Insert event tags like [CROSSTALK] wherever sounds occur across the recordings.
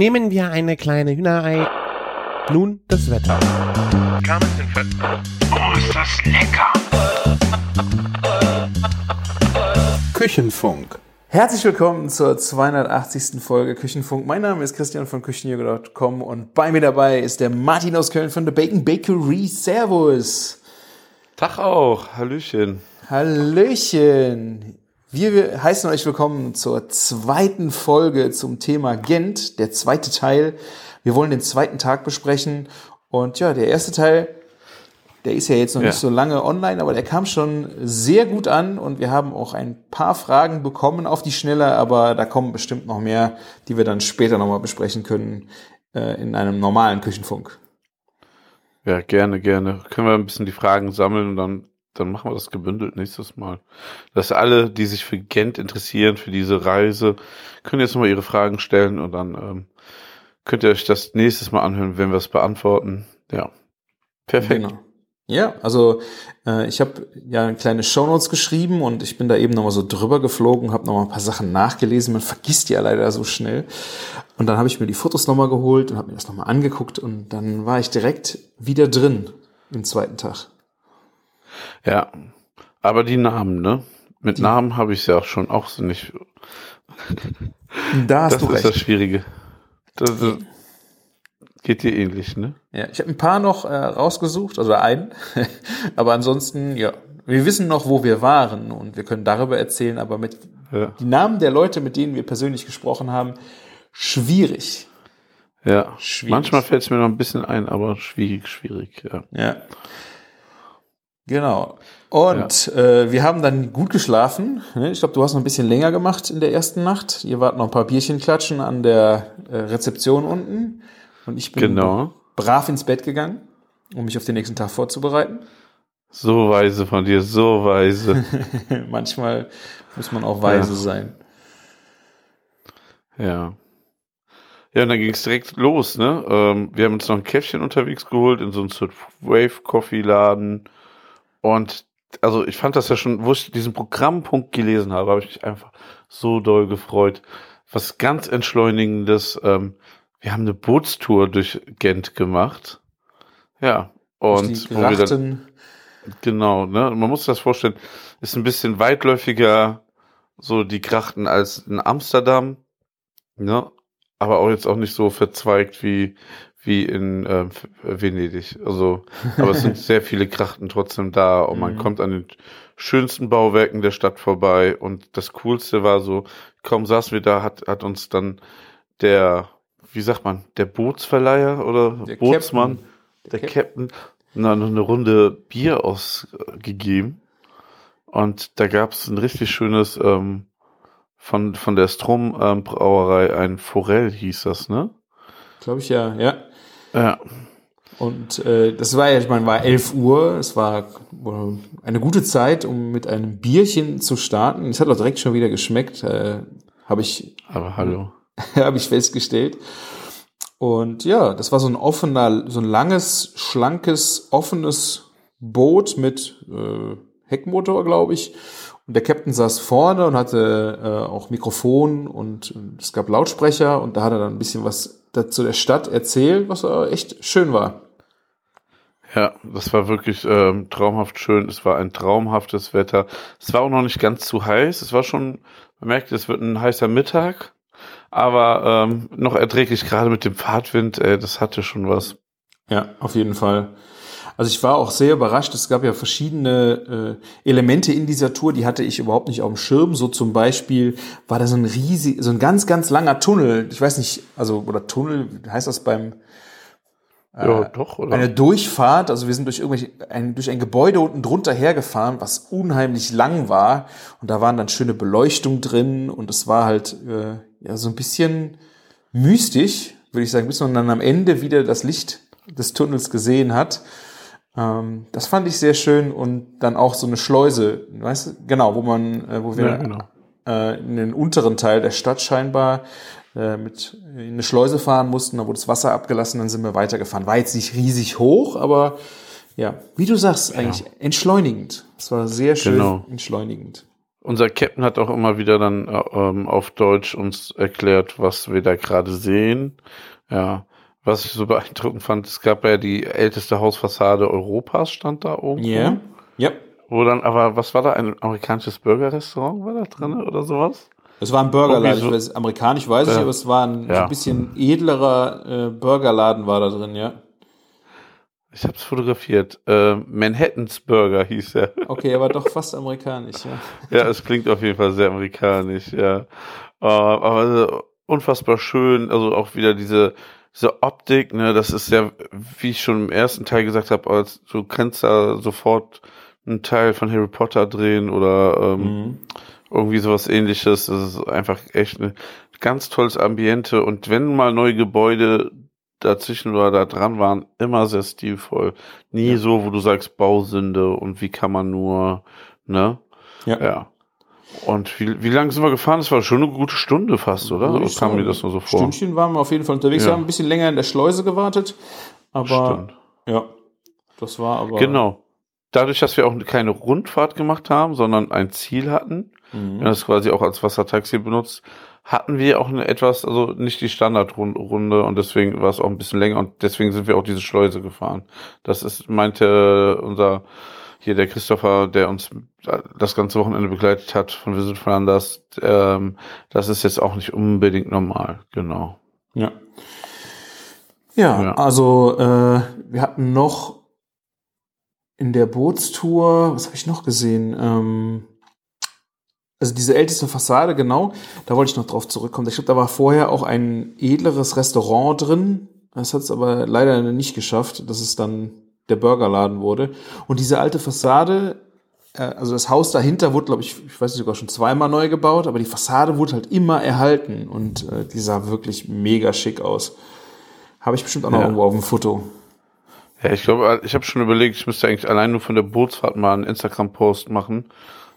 Nehmen wir eine kleine Hühnerei. Nun das Wetter. Oh, ist das lecker! Küchenfunk. Herzlich willkommen zur 280. Folge Küchenfunk. Mein Name ist Christian von Küchenjäger.com und bei mir dabei ist der Martin aus Köln von The Bacon Bakery. Servus. Tag auch, Hallöchen. Hallöchen. Wir heißen euch willkommen zur zweiten Folge zum Thema Gent, der zweite Teil. Wir wollen den zweiten Tag besprechen und ja, der erste Teil, der ist ja jetzt noch Ja. nicht so lange online, aber der kam schon sehr gut an und wir haben auch ein paar Fragen bekommen auf die Schnelle, aber da kommen bestimmt noch mehr, die wir dann später nochmal besprechen können äh, in einem normalen Küchenfunk. Ja, gerne, gerne. Können wir ein bisschen die Fragen sammeln und dann, dann machen wir das gebündelt nächstes Mal. Dass alle, die sich für Gent interessieren, für diese Reise, können jetzt nochmal ihre Fragen stellen und dann ähm, könnt ihr euch das nächstes Mal anhören, wenn wir es beantworten. Ja. Perfekt. Genau. Ja, also äh, ich habe ja kleine Shownotes geschrieben und ich bin da eben nochmal so drüber geflogen, habe nochmal ein paar Sachen nachgelesen. Man vergisst ja leider so schnell. Und dann habe ich mir die Fotos nochmal geholt und habe mir das nochmal angeguckt und dann war ich direkt wieder drin im zweiten Tag. Ja. Aber die Namen, ne? Mit Namen habe ich es ja auch schon auch so nicht. Da hast Das du ist recht. das Schwierige. Das, das geht dir ähnlich, ne? Ja, ich habe ein paar noch äh, rausgesucht, also einen. [LAUGHS] aber ansonsten, ja, wir wissen noch, wo wir waren und wir können darüber erzählen, aber mit Ja. die Namen der Leute, mit denen wir persönlich gesprochen haben, schwierig. Ja. Schwierig. Manchmal fällt es mir noch ein bisschen ein, aber schwierig, schwierig, ja. Ja. Genau. Und äh, wir haben dann gut geschlafen. ne? Ich glaube, du hast noch ein bisschen länger gemacht in der ersten Nacht. Ihr wart noch ein paar Bierchen klatschen an der äh, Rezeption unten. Und ich bin Genau. brav ins Bett gegangen, um mich auf den nächsten Tag vorzubereiten. So weise von dir, so weise. [LAUGHS] Manchmal muss man auch weise Ja. sein. ja. Ja, und dann ging es direkt los, ne? Ähm, wir haben uns noch ein Käffchen unterwegs geholt in so einem Third Wave Coffee Laden. Und also ich fand das ja schon, wo ich diesen Programmpunkt gelesen habe, habe ich mich einfach so doll gefreut. Was ganz entschleunigendes. Ähm, wir haben eine Bootstour durch Gent gemacht. Ja. Und wo wir dann, Genau, ne? Man muss sich das vorstellen, ist ein bisschen weitläufiger, so die Krachten als in Amsterdam, ne? Aber auch jetzt auch nicht so verzweigt wie, wie in äh, Venedig. Also, aber es sind [LAUGHS] sehr viele Krachten trotzdem da und man Mhm. kommt an den schönsten Bauwerken der Stadt vorbei. Und das Coolste war so, kaum saßen wir da, hat, hat uns dann der, wie sagt man, der Bootsverleiher oder Der Bootsmann, Captain. der Captain, na, noch eine Runde Bier ausgegeben. Und da gab es ein richtig schönes ähm, von, von der Strom ähm, Brauerei, ein Forell hieß das, ne? Glaube ich ja, ja. Ja. Und äh, das war ja, ich meine, war 11 Uhr. Es war eine gute Zeit, um mit einem Bierchen zu starten. Es hat auch direkt schon wieder geschmeckt, äh, habe ich, Aber hallo. [LAUGHS] habe ich festgestellt. Und ja, das war so ein offener, so ein langes, schlankes, offenes Boot mit äh, Heckmotor, glaube ich. Und der Captain saß vorne und hatte äh, auch Mikrofon und äh, es gab Lautsprecher und da hat er dann ein bisschen was dazu der Stadt erzählt, was echt schön war. Ja, das war wirklich ähm, traumhaft schön. Es war ein traumhaftes Wetter. Es war auch noch nicht ganz zu heiß. Es war schon, man merkt, es wird ein heißer Mittag, aber ähm, noch erträglich, gerade mit dem Fahrtwind. Äh, das hatte schon was. Ja, auf jeden Fall. Also ich war auch sehr überrascht. Es gab ja verschiedene äh, Elemente in dieser Tour, die hatte ich überhaupt nicht auf dem Schirm. So zum Beispiel war da so ein riesig, so ein ganz, ganz langer Tunnel. Ich weiß nicht, also oder Tunnel heißt das beim ja, doch, oder? eine Durchfahrt. Also wir sind durch irgendwelche ein, durch ein Gebäude unten drunter hergefahren, was unheimlich lang war. Und da waren dann schöne Beleuchtung drin und es war halt äh, ja so ein bisschen mystisch, würde ich sagen, bis man dann am Ende wieder das Licht des Tunnels gesehen hat. Ähm, das fand ich sehr schön und dann auch so eine Schleuse, weißt du, genau, wo man, äh, wo wir Ja, genau. äh, in den unteren Teil der Stadt scheinbar äh, mit in eine Schleuse fahren mussten, da wurde das Wasser abgelassen, dann sind wir weitergefahren. War jetzt nicht riesig hoch, aber ja, wie du sagst, eigentlich entschleunigend. Es war sehr schön Genau. entschleunigend. unser Captain hat auch immer wieder dann äh, ähm, auf Deutsch uns erklärt, was wir da gerade sehen. Ja, was ich so beeindruckend fand, es gab ja die älteste Hausfassade Europas, stand da oben. Ja. Ja. Wo dann, aber was war da? Ein amerikanisches Burgerrestaurant war da drin oder sowas? Es war ein Burgerladen. So- Ich weiß, amerikanisch weiß ich, Ja. aber es war ein, Ja. ein bisschen edlerer äh, Burgerladen war da drin, ja. Ich hab's fotografiert. Äh, Manhattans Burger hieß er. Okay, aber doch fast amerikanisch, ja. [LAUGHS] Ja, es klingt auf jeden Fall sehr amerikanisch, ja. Äh, aber äh, unfassbar schön, also auch wieder diese, diese Optik, ne, das ist ja, wie ich schon im ersten Teil gesagt habe, als du kannst da sofort einen Teil von Harry Potter drehen oder ähm, Mhm. irgendwie sowas ähnliches. Das ist einfach echt ein ganz tolles Ambiente und wenn mal neue Gebäude dazwischen oder da dran waren, immer sehr stilvoll. Nie Ja. so, wo du sagst Bausünde und wie kann man nur, ne? Ja. Ja. Und wie, wie lange sind wir gefahren? Das war schon eine gute Stunde fast, oder? Oder kam mir das nur so vor? Stündchen waren wir auf jeden Fall unterwegs. Ja. Wir haben ein bisschen länger in der Schleuse gewartet. Aber Stimmt. ja, das war aber. Genau. Dadurch, dass wir auch keine Rundfahrt gemacht haben, sondern ein Ziel hatten, Mhm. wir haben das quasi auch als Wassertaxi benutzt, hatten wir auch eine etwas, also nicht die Standardrunde und deswegen war es auch ein bisschen länger und deswegen sind wir auch diese Schleuse gefahren. Das ist, meinte unser, hier der Christopher, der uns das ganze Wochenende begleitet hat von Visit Flanders, ähm, das ist jetzt auch nicht unbedingt normal, genau. Ja. Ja, Ja. also äh, wir hatten noch in der Bootstour, was habe ich noch gesehen? Ähm, also diese älteste Fassade, genau, da wollte ich noch drauf zurückkommen. Ich glaube, da war vorher auch ein edleres Restaurant drin. Das hat es aber leider nicht geschafft, dass es dann der Burgerladen wurde. Und diese alte Fassade, äh, also das Haus dahinter wurde, glaube ich, ich weiß nicht, sogar schon zweimal neu gebaut, aber die Fassade wurde halt immer erhalten und äh, die sah wirklich mega schick aus. Habe ich bestimmt auch noch Ja. irgendwo auf dem Foto. Ja, ich glaube, ich habe schon überlegt, ich müsste eigentlich allein nur von der Bootsfahrt mal einen Instagram-Post machen.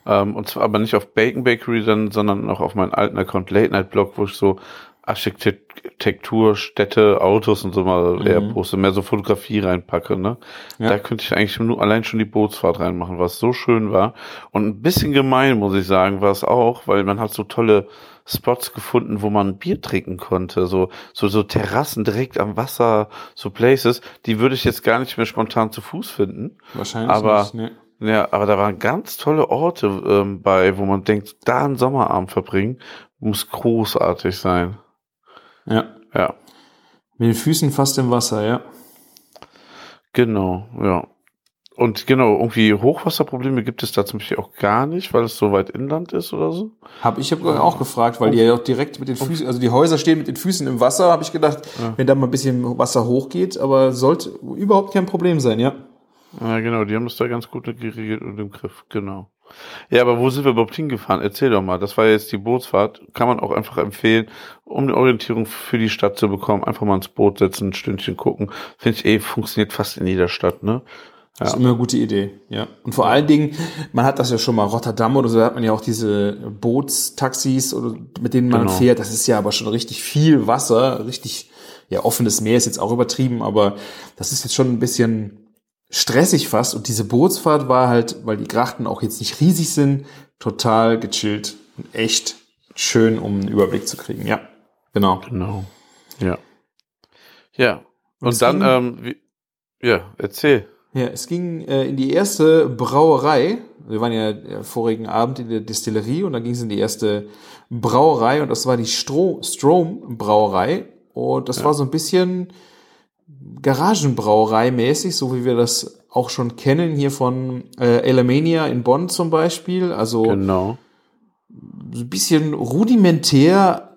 Ähm, und zwar aber nicht auf Bacon Bakery, dann, sondern auch auf meinen alten Account Late Night Blog, wo ich so Architektur, Städte, Autos und so mal eher poste, mehr so Fotografie reinpacke, ne? Ja. Da könnte ich eigentlich nur allein schon die Bootsfahrt reinmachen, was so schön war. Und ein bisschen gemein, muss ich sagen, war es auch, weil man hat so tolle Spots gefunden, wo man Bier trinken konnte, so, so, so Terrassen direkt am Wasser, so Places, die würde ich jetzt gar nicht mehr spontan zu Fuß finden. Wahrscheinlich Aber- nicht. Ne? Ja, aber da waren ganz tolle Orte ähm, bei, wo man denkt, da einen Sommerabend verbringen, muss großartig sein. Ja. Ja, Mit den Füßen fast im Wasser, ja. genau, ja. Und genau, irgendwie Hochwasserprobleme gibt es da zum Beispiel auch gar nicht, weil es so weit inland ist oder so. Hab ich hab auch gefragt, weil die ja auch direkt mit den Füßen, also die Häuser stehen mit den Füßen im Wasser, habe ich gedacht, wenn da mal ein bisschen Wasser hochgeht, aber sollte überhaupt kein Problem sein, ja. Ja, genau, die haben das da ganz gut geregelt und im Griff, genau. Ja, aber wo sind wir überhaupt hingefahren? Erzähl doch mal. Das war jetzt die Bootsfahrt. Kann man auch einfach empfehlen, um eine Orientierung für die Stadt zu bekommen. Einfach mal ins Boot setzen, ein Stündchen gucken. Finde ich eh, funktioniert fast in jeder Stadt, ne? Das ist immer eine gute Idee, ja. Und vor allen Dingen, man hat das ja schon mal Rotterdam oder so, da hat man ja auch diese Bootstaxis oder mit denen man Genau. fährt. Das ist ja aber schon richtig viel Wasser, richtig, ja, offenes Meer ist jetzt auch übertrieben, aber das ist jetzt schon ein bisschen stressig fast. Und diese Bootsfahrt war halt, weil die Grachten auch jetzt nicht riesig sind, total gechillt und echt schön, um einen Überblick zu kriegen, ja. Genau. Genau. Ja. Ja. Und es dann, ging- ähm, wie, ja, erzähl. Ja, es ging äh, in die erste Brauerei. Wir waren ja äh, vorigen Abend in der Distillerie und dann ging es in die erste Brauerei und das war die Stro Strom Brauerei und das war so ein bisschen Garagenbrauerei mäßig, so wie wir das auch schon kennen hier von äh, Alemania in Bonn zum Beispiel. Also Genau. so ein bisschen rudimentär.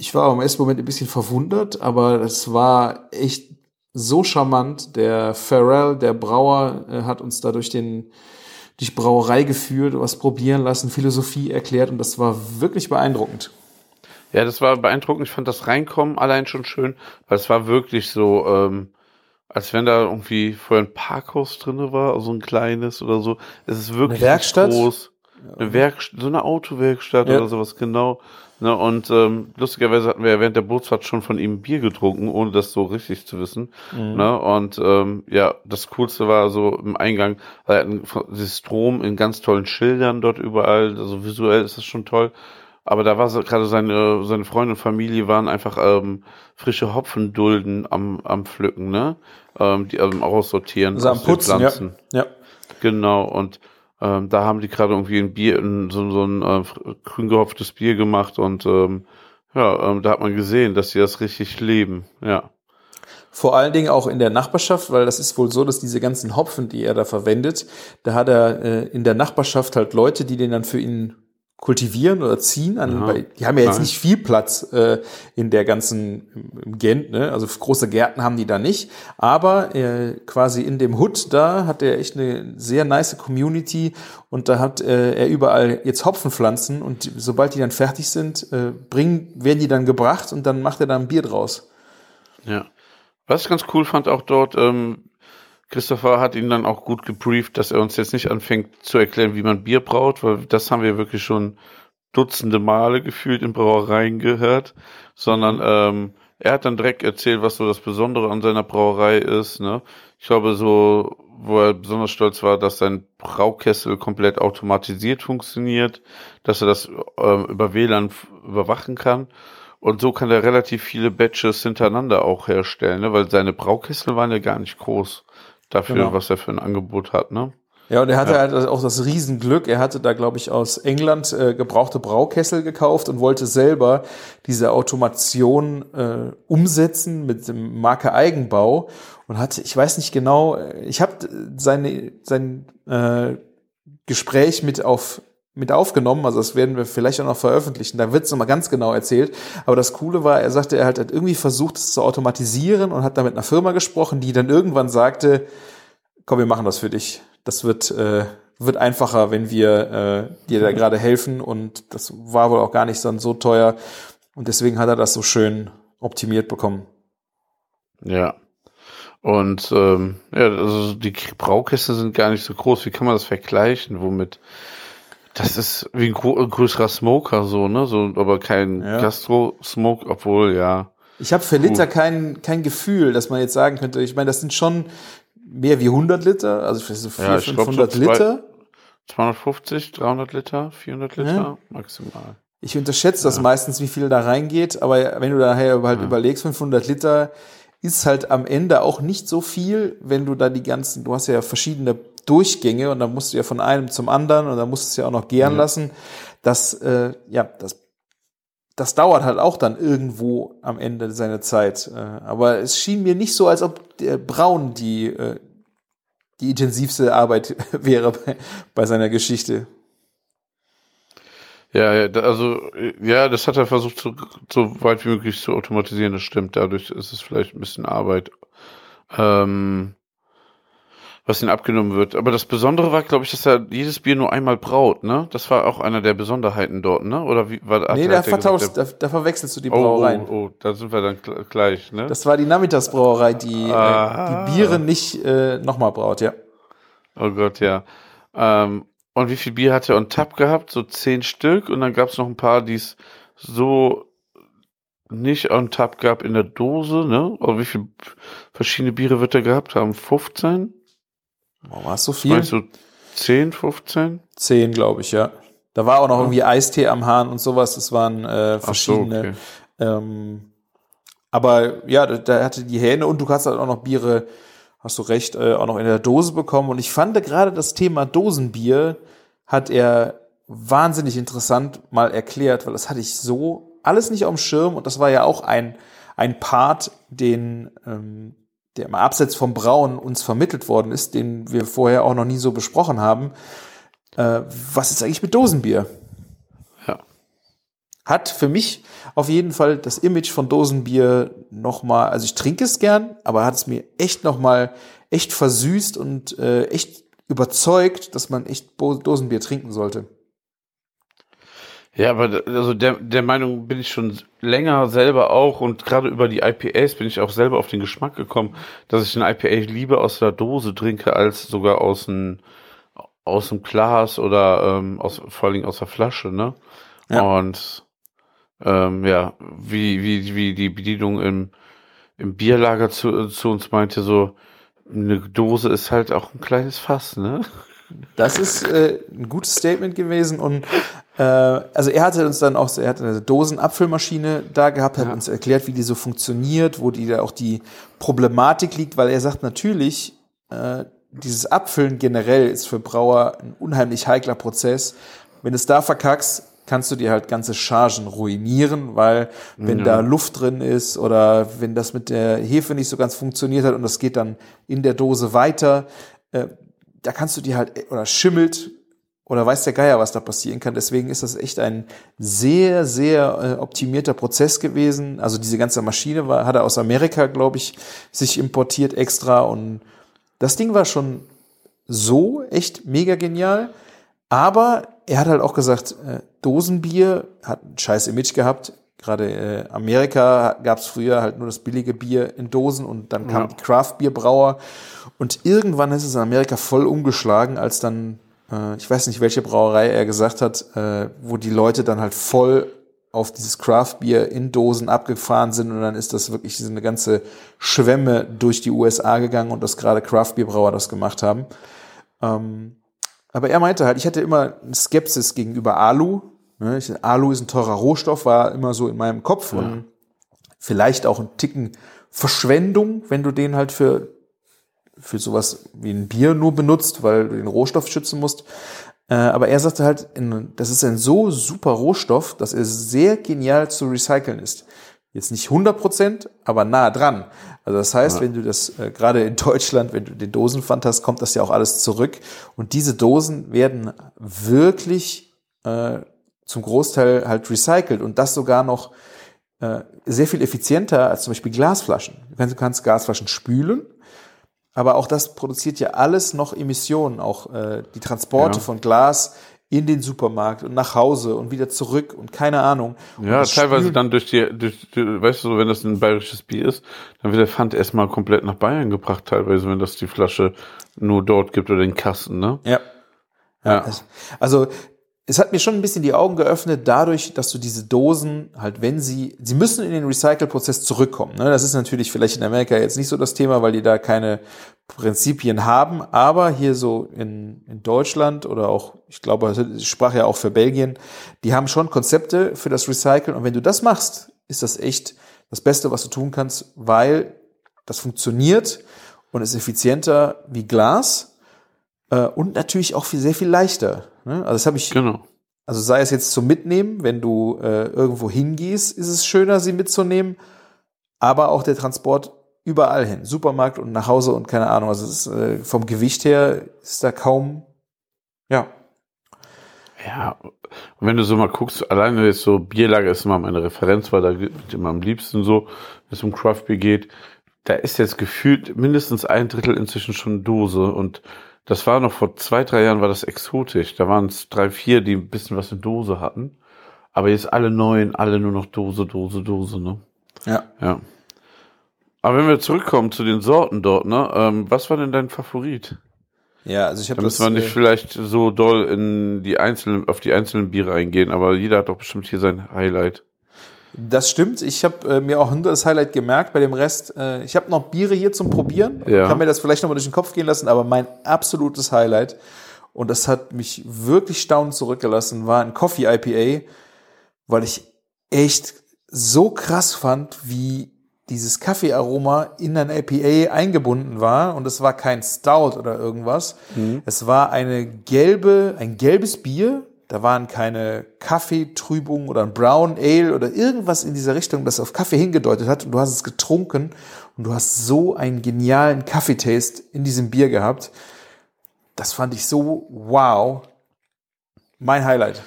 Ich war im ersten Moment ein bisschen verwundert, aber das war echt so charmant. Der Pharrell, der Brauer, äh, hat uns da durch den durch die Brauerei geführt, was probieren lassen, Philosophie erklärt und das war wirklich beeindruckend. Ja, das war beeindruckend. Ich fand das Reinkommen allein schon schön, weil es war wirklich so, ähm, als wenn da irgendwie vorher ein Parkhaus drinne war, also ein kleines oder so. Es ist wirklich Eine Werkstatt? groß. Eine Werkstatt, so eine Autowerkstatt Ja. oder sowas, genau. Ne, und ähm, lustigerweise hatten wir ja während der Bootsfahrt schon von ihm Bier getrunken, ohne das so richtig zu wissen. Mhm. Ne, und ähm, ja, das Coolste war so im Eingang, äh, dieses Strom in ganz tollen Schildern dort überall. Also visuell ist das schon toll. Aber da war so, gerade seine, seine Freunde und Familie waren einfach ähm, frische Hopfendulden am, am Pflücken, ne? Ähm, die ähm, aussortieren Also am Putzen, ja. Pflanzen. ja. Genau, und ähm, da haben die gerade irgendwie ein Bier, so, so ein äh, grün gehopftes Bier gemacht und ähm, ja, ähm, da hat man gesehen, dass sie das richtig leben, ja. Vor allen Dingen auch in der Nachbarschaft, weil das ist wohl so, dass diese ganzen Hopfen, die er da verwendet, da hat er äh, in der Nachbarschaft halt Leute, die den dann für ihn kultivieren oder ziehen. An, weil die haben ja jetzt Nein. nicht viel Platz äh, in der ganzen im- Gent, ne? Also große Gärten haben die da nicht. Aber äh, quasi in dem Hood da hat er echt eine sehr nice Community und da hat äh, er überall jetzt Hopfenpflanzen und sobald die dann fertig sind, äh, bringen, werden die dann gebracht und dann macht er da ein Bier draus. Ja. Was ich ganz cool fand auch dort, ähm, Christopher hat ihn dann auch gut gebrieft, dass er uns jetzt nicht anfängt zu erklären, wie man Bier braut, weil das haben wir wirklich schon dutzende Male gefühlt in Brauereien gehört, sondern ähm, er hat dann direkt erzählt, was so das Besondere an seiner Brauerei ist. Ne? Ich glaube, so, wo er besonders stolz war, dass sein Braukessel komplett automatisiert funktioniert, dass er das ähm, über WLAN überwachen kann. Und so kann er relativ viele Batches hintereinander auch herstellen, ne? weil seine Braukessel waren ja gar nicht groß dafür, Genau. was er für ein Angebot hat. Ne? Ja, und er hatte Ja. halt auch das Riesenglück. Er hatte da, glaube ich, aus England äh, gebrauchte Braukessel gekauft und wollte selber diese Automation äh, umsetzen mit dem Marke Eigenbau und hatte, ich weiß nicht genau, äh, ich habe seine sein äh, Gespräch mit auf mit aufgenommen, also das werden wir vielleicht auch noch veröffentlichen, da wird es nochmal ganz genau erzählt, aber das Coole war, er sagte, er hat halt irgendwie versucht, es zu automatisieren und hat da mit einer Firma gesprochen, die dann irgendwann sagte, komm, wir machen das für dich. Das wird, äh, wird einfacher, wenn wir äh, dir da gerade helfen. Und das war wohl auch gar nicht dann so teuer. Und deswegen hat er das so schön optimiert bekommen. Ja. Und ähm, ja, also die Braukästen sind gar nicht so groß. Wie kann man das vergleichen? Womit? Das ist wie ein, größerer Smoker, so, ne? So, aber kein Ja. Gastro-Smoke, obwohl, ja. Ich habe für Liter kein, kein Gefühl, dass man jetzt sagen könnte, ich meine, das sind schon mehr wie 100 Liter, also vielleicht so 400, Ja, ich glaub, so 500 zwei- Liter. 250, 300 Liter, 400 Liter maximal. Ich unterschätze das meistens, wie viel da reingeht, aber wenn du daher halt Ja. überlegst, 500 Liter ist halt am Ende auch nicht so viel, wenn du da die ganzen, du hast ja verschiedene Durchgänge und dann musst du ja von einem zum anderen und dann musst du es ja auch noch gären Ja. lassen. Das, äh, ja, das, das dauert halt auch dann irgendwo am Ende seine Zeit. Äh, aber es schien mir nicht so, als ob der Braun die, äh, die intensivste Arbeit [LAUGHS] wäre bei, bei seiner Geschichte. Ja, also, ja, das hat er versucht, so, so weit wie möglich zu automatisieren, das stimmt. Dadurch ist es vielleicht ein bisschen Arbeit, ähm, was ihm abgenommen wird. Aber das Besondere war, glaube ich, dass er jedes Bier nur einmal braut, ne? Das war auch einer der Besonderheiten dort, ne? Oder wie, war, nee, da er vertauscht, da, da verwechselst du die der- oh, Brauereien. oh, oh, da sind wir dann gl- gleich, ne? Das war die Namitas Brauerei, die Ah. äh, die Biere nicht äh, nochmal braut, ja. Oh Gott, ja. Ähm, und wie viel Bier hat er on Tap gehabt? So zehn Stück. Und dann gab es noch ein paar, die es so nicht on Tap gab in der Dose, ne? Aber wie viel verschiedene Biere wird er gehabt haben? 15? Oh, war es so viel? Meinst du 10, 15? Zehn, glaube ich, ja. Da war auch noch irgendwie Eistee am Hahn und sowas. Das waren äh, Ach so, verschiedene. okay. ähm, aber ja, da, da hatte die Hähne und du hast halt auch noch Biere, hast du recht, äh, auch noch in der Dose bekommen. Und ich fand gerade das Thema Dosenbier hat er wahnsinnig interessant mal erklärt, weil das hatte ich so alles nicht auf dem Schirm und das war ja auch ein, ein Part, den ähm, der mal abseits vom Brauen uns vermittelt worden ist, den wir vorher auch noch nie so besprochen haben. Äh, was ist eigentlich mit Dosenbier? Ja. Hat für mich auf jeden Fall das Image von Dosenbier noch mal, also ich trinke es gern, aber hat es mir echt noch mal echt versüßt und äh, echt überzeugt, dass man echt Dosenbier trinken sollte. Ja, aber also der, der Meinung bin ich schon länger selber auch und gerade über die IPAs bin ich auch selber auf den Geschmack gekommen, dass ich ein IPA lieber aus der Dose trinke als sogar aus dem aus dem Glas oder ähm, aus vor allen Dingen aus der Flasche, ne? Ja. Und ähm, ja, wie, wie, wie die Bedienung im, im Bierlager zu, zu uns meinte, so, eine Dose ist halt auch ein kleines Fass, ne? Das ist äh, ein gutes Statement gewesen und äh, also er hatte uns dann auch, er hatte eine Dosenabfüllmaschine da gehabt, hat Ja. uns erklärt, wie die so funktioniert, wo die da auch die Problematik liegt, weil er sagt natürlich, äh, dieses Abfüllen generell ist für Brauer ein unheimlich heikler Prozess. Wenn du es da verkackst, kannst du dir halt ganze Chargen ruinieren, weil wenn Ja. da Luft drin ist oder wenn das mit der Hefe nicht so ganz funktioniert hat und das geht dann in der Dose weiter, äh, da kannst du dir halt, oder schimmelt, oder weiß der Geier, was da passieren kann. Deswegen ist das echt ein sehr, sehr äh, optimierter Prozess gewesen. Also diese ganze Maschine war, hat er aus Amerika, glaube ich, sich importiert extra. Und das Ding war schon so echt mega genial. Aber er hat halt auch gesagt, äh, Dosenbier hat ein scheiß Image gehabt. Gerade äh, Amerika gab es früher halt nur das billige Bier in Dosen und dann kamen Ja. die Craft-Bierbrauer. Und irgendwann ist es in Amerika voll umgeschlagen, als dann, äh, ich weiß nicht, welche Brauerei er gesagt hat, äh, wo die Leute dann halt voll auf dieses Craft-Bier in Dosen abgefahren sind und dann ist das wirklich so eine ganze Schwemme durch die USA gegangen und dass gerade Craft-Bierbrauer das gemacht haben. Ähm, aber er meinte halt, ich hatte immer eine Skepsis gegenüber Alu. Ne? Ich, Alu ist ein teurer Rohstoff, war immer so in meinem Kopf und vielleicht auch ein Ticken Verschwendung, wenn du den halt für, für sowas wie ein Bier nur benutzt, weil du den Rohstoff schützen musst. Äh, aber er sagte halt, in, das ist ein so super Rohstoff, dass er sehr genial zu recyceln ist. Jetzt nicht 100 Prozent, aber nah dran. Also das heißt, Ja. wenn du das äh, gerade in Deutschland, wenn du den Dosenpfand hast, kommt das ja auch alles zurück. Und diese Dosen werden wirklich äh, zum Großteil halt recycelt und das sogar noch äh, sehr viel effizienter als zum Beispiel Glasflaschen. Du kannst, du kannst Glasflaschen spülen, aber auch das produziert ja alles noch Emissionen, auch äh, die Transporte Ja. von Glas in den Supermarkt und nach Hause und wieder zurück und keine Ahnung. Und Ja, teilweise Spülen- dann durch die, durch die, weißt du, so, wenn das ein bayerisches Bier ist, dann wird der Pfand erstmal komplett nach Bayern gebracht, teilweise, wenn das die Flasche nur dort gibt oder den Kasten, ne? Ja. Ja. Also es hat mir schon ein bisschen die Augen geöffnet, dadurch, dass du diese Dosen halt, wenn sie, sie müssen in den Recycle-Prozess zurückkommen. Ne? Das ist natürlich vielleicht in Amerika jetzt nicht so das Thema, weil die da keine Prinzipien haben, aber hier so in, in Deutschland oder auch, ich glaube, ich sprach ja auch für Belgien, die haben schon Konzepte für das Recyceln und wenn du das machst, ist das echt das Beste, was du tun kannst, weil das funktioniert und ist effizienter wie Glas äh, und natürlich auch viel, sehr viel leichter. Ne? Also das habe ich, Genau. also sei es jetzt zum Mitnehmen, wenn du äh, irgendwo hingehst, ist es schöner, sie mitzunehmen, aber auch der Transport überall hin, Supermarkt und nach Hause und keine Ahnung. Also ist, äh, vom Gewicht her ist da kaum, ja, Ja, und wenn du so mal guckst, alleine jetzt so Bierlager ist immer meine Referenz, weil da geht immer am liebsten so, wenn es um Craft Beer geht, da ist jetzt gefühlt mindestens ein Drittel inzwischen schon Dose und das war noch vor zwei, drei Jahren war das exotisch. Da waren es drei, vier, die ein bisschen was in Dose hatten. Aber jetzt alle neuen, alle nur noch Dose, Dose, Dose, ne? ja. Ja. Aber wenn wir zurückkommen zu den Sorten dort, ne? Ähm, was war denn dein Favorit? Ja, also ich habe Da das. müssen wir nicht äh, vielleicht so doll in die einzelnen, auf die einzelnen Biere eingehen, aber jeder hat doch bestimmt hier sein Highlight. Das stimmt. Ich habe äh, mir auch ein das Highlight gemerkt. Bei dem Rest, äh, ich habe noch Biere hier zum Probieren. Ja. Kann mir das vielleicht noch mal durch den Kopf gehen lassen. Aber mein absolutes Highlight und das hat mich wirklich staunend zurückgelassen, war ein Coffee IPA, weil ich echt so krass fand, wie dieses Kaffeearoma in ein IPA eingebunden war und es war kein Stout oder irgendwas. Es war eine gelbe, ein gelbes Bier. Da waren keine Kaffeetrübung oder ein Brown Ale oder irgendwas in dieser Richtung, das auf Kaffee hingedeutet hat. Und du hast es getrunken und du hast so einen genialen Kaffeetaste in diesem Bier gehabt. Das fand ich so wow. Mein Highlight.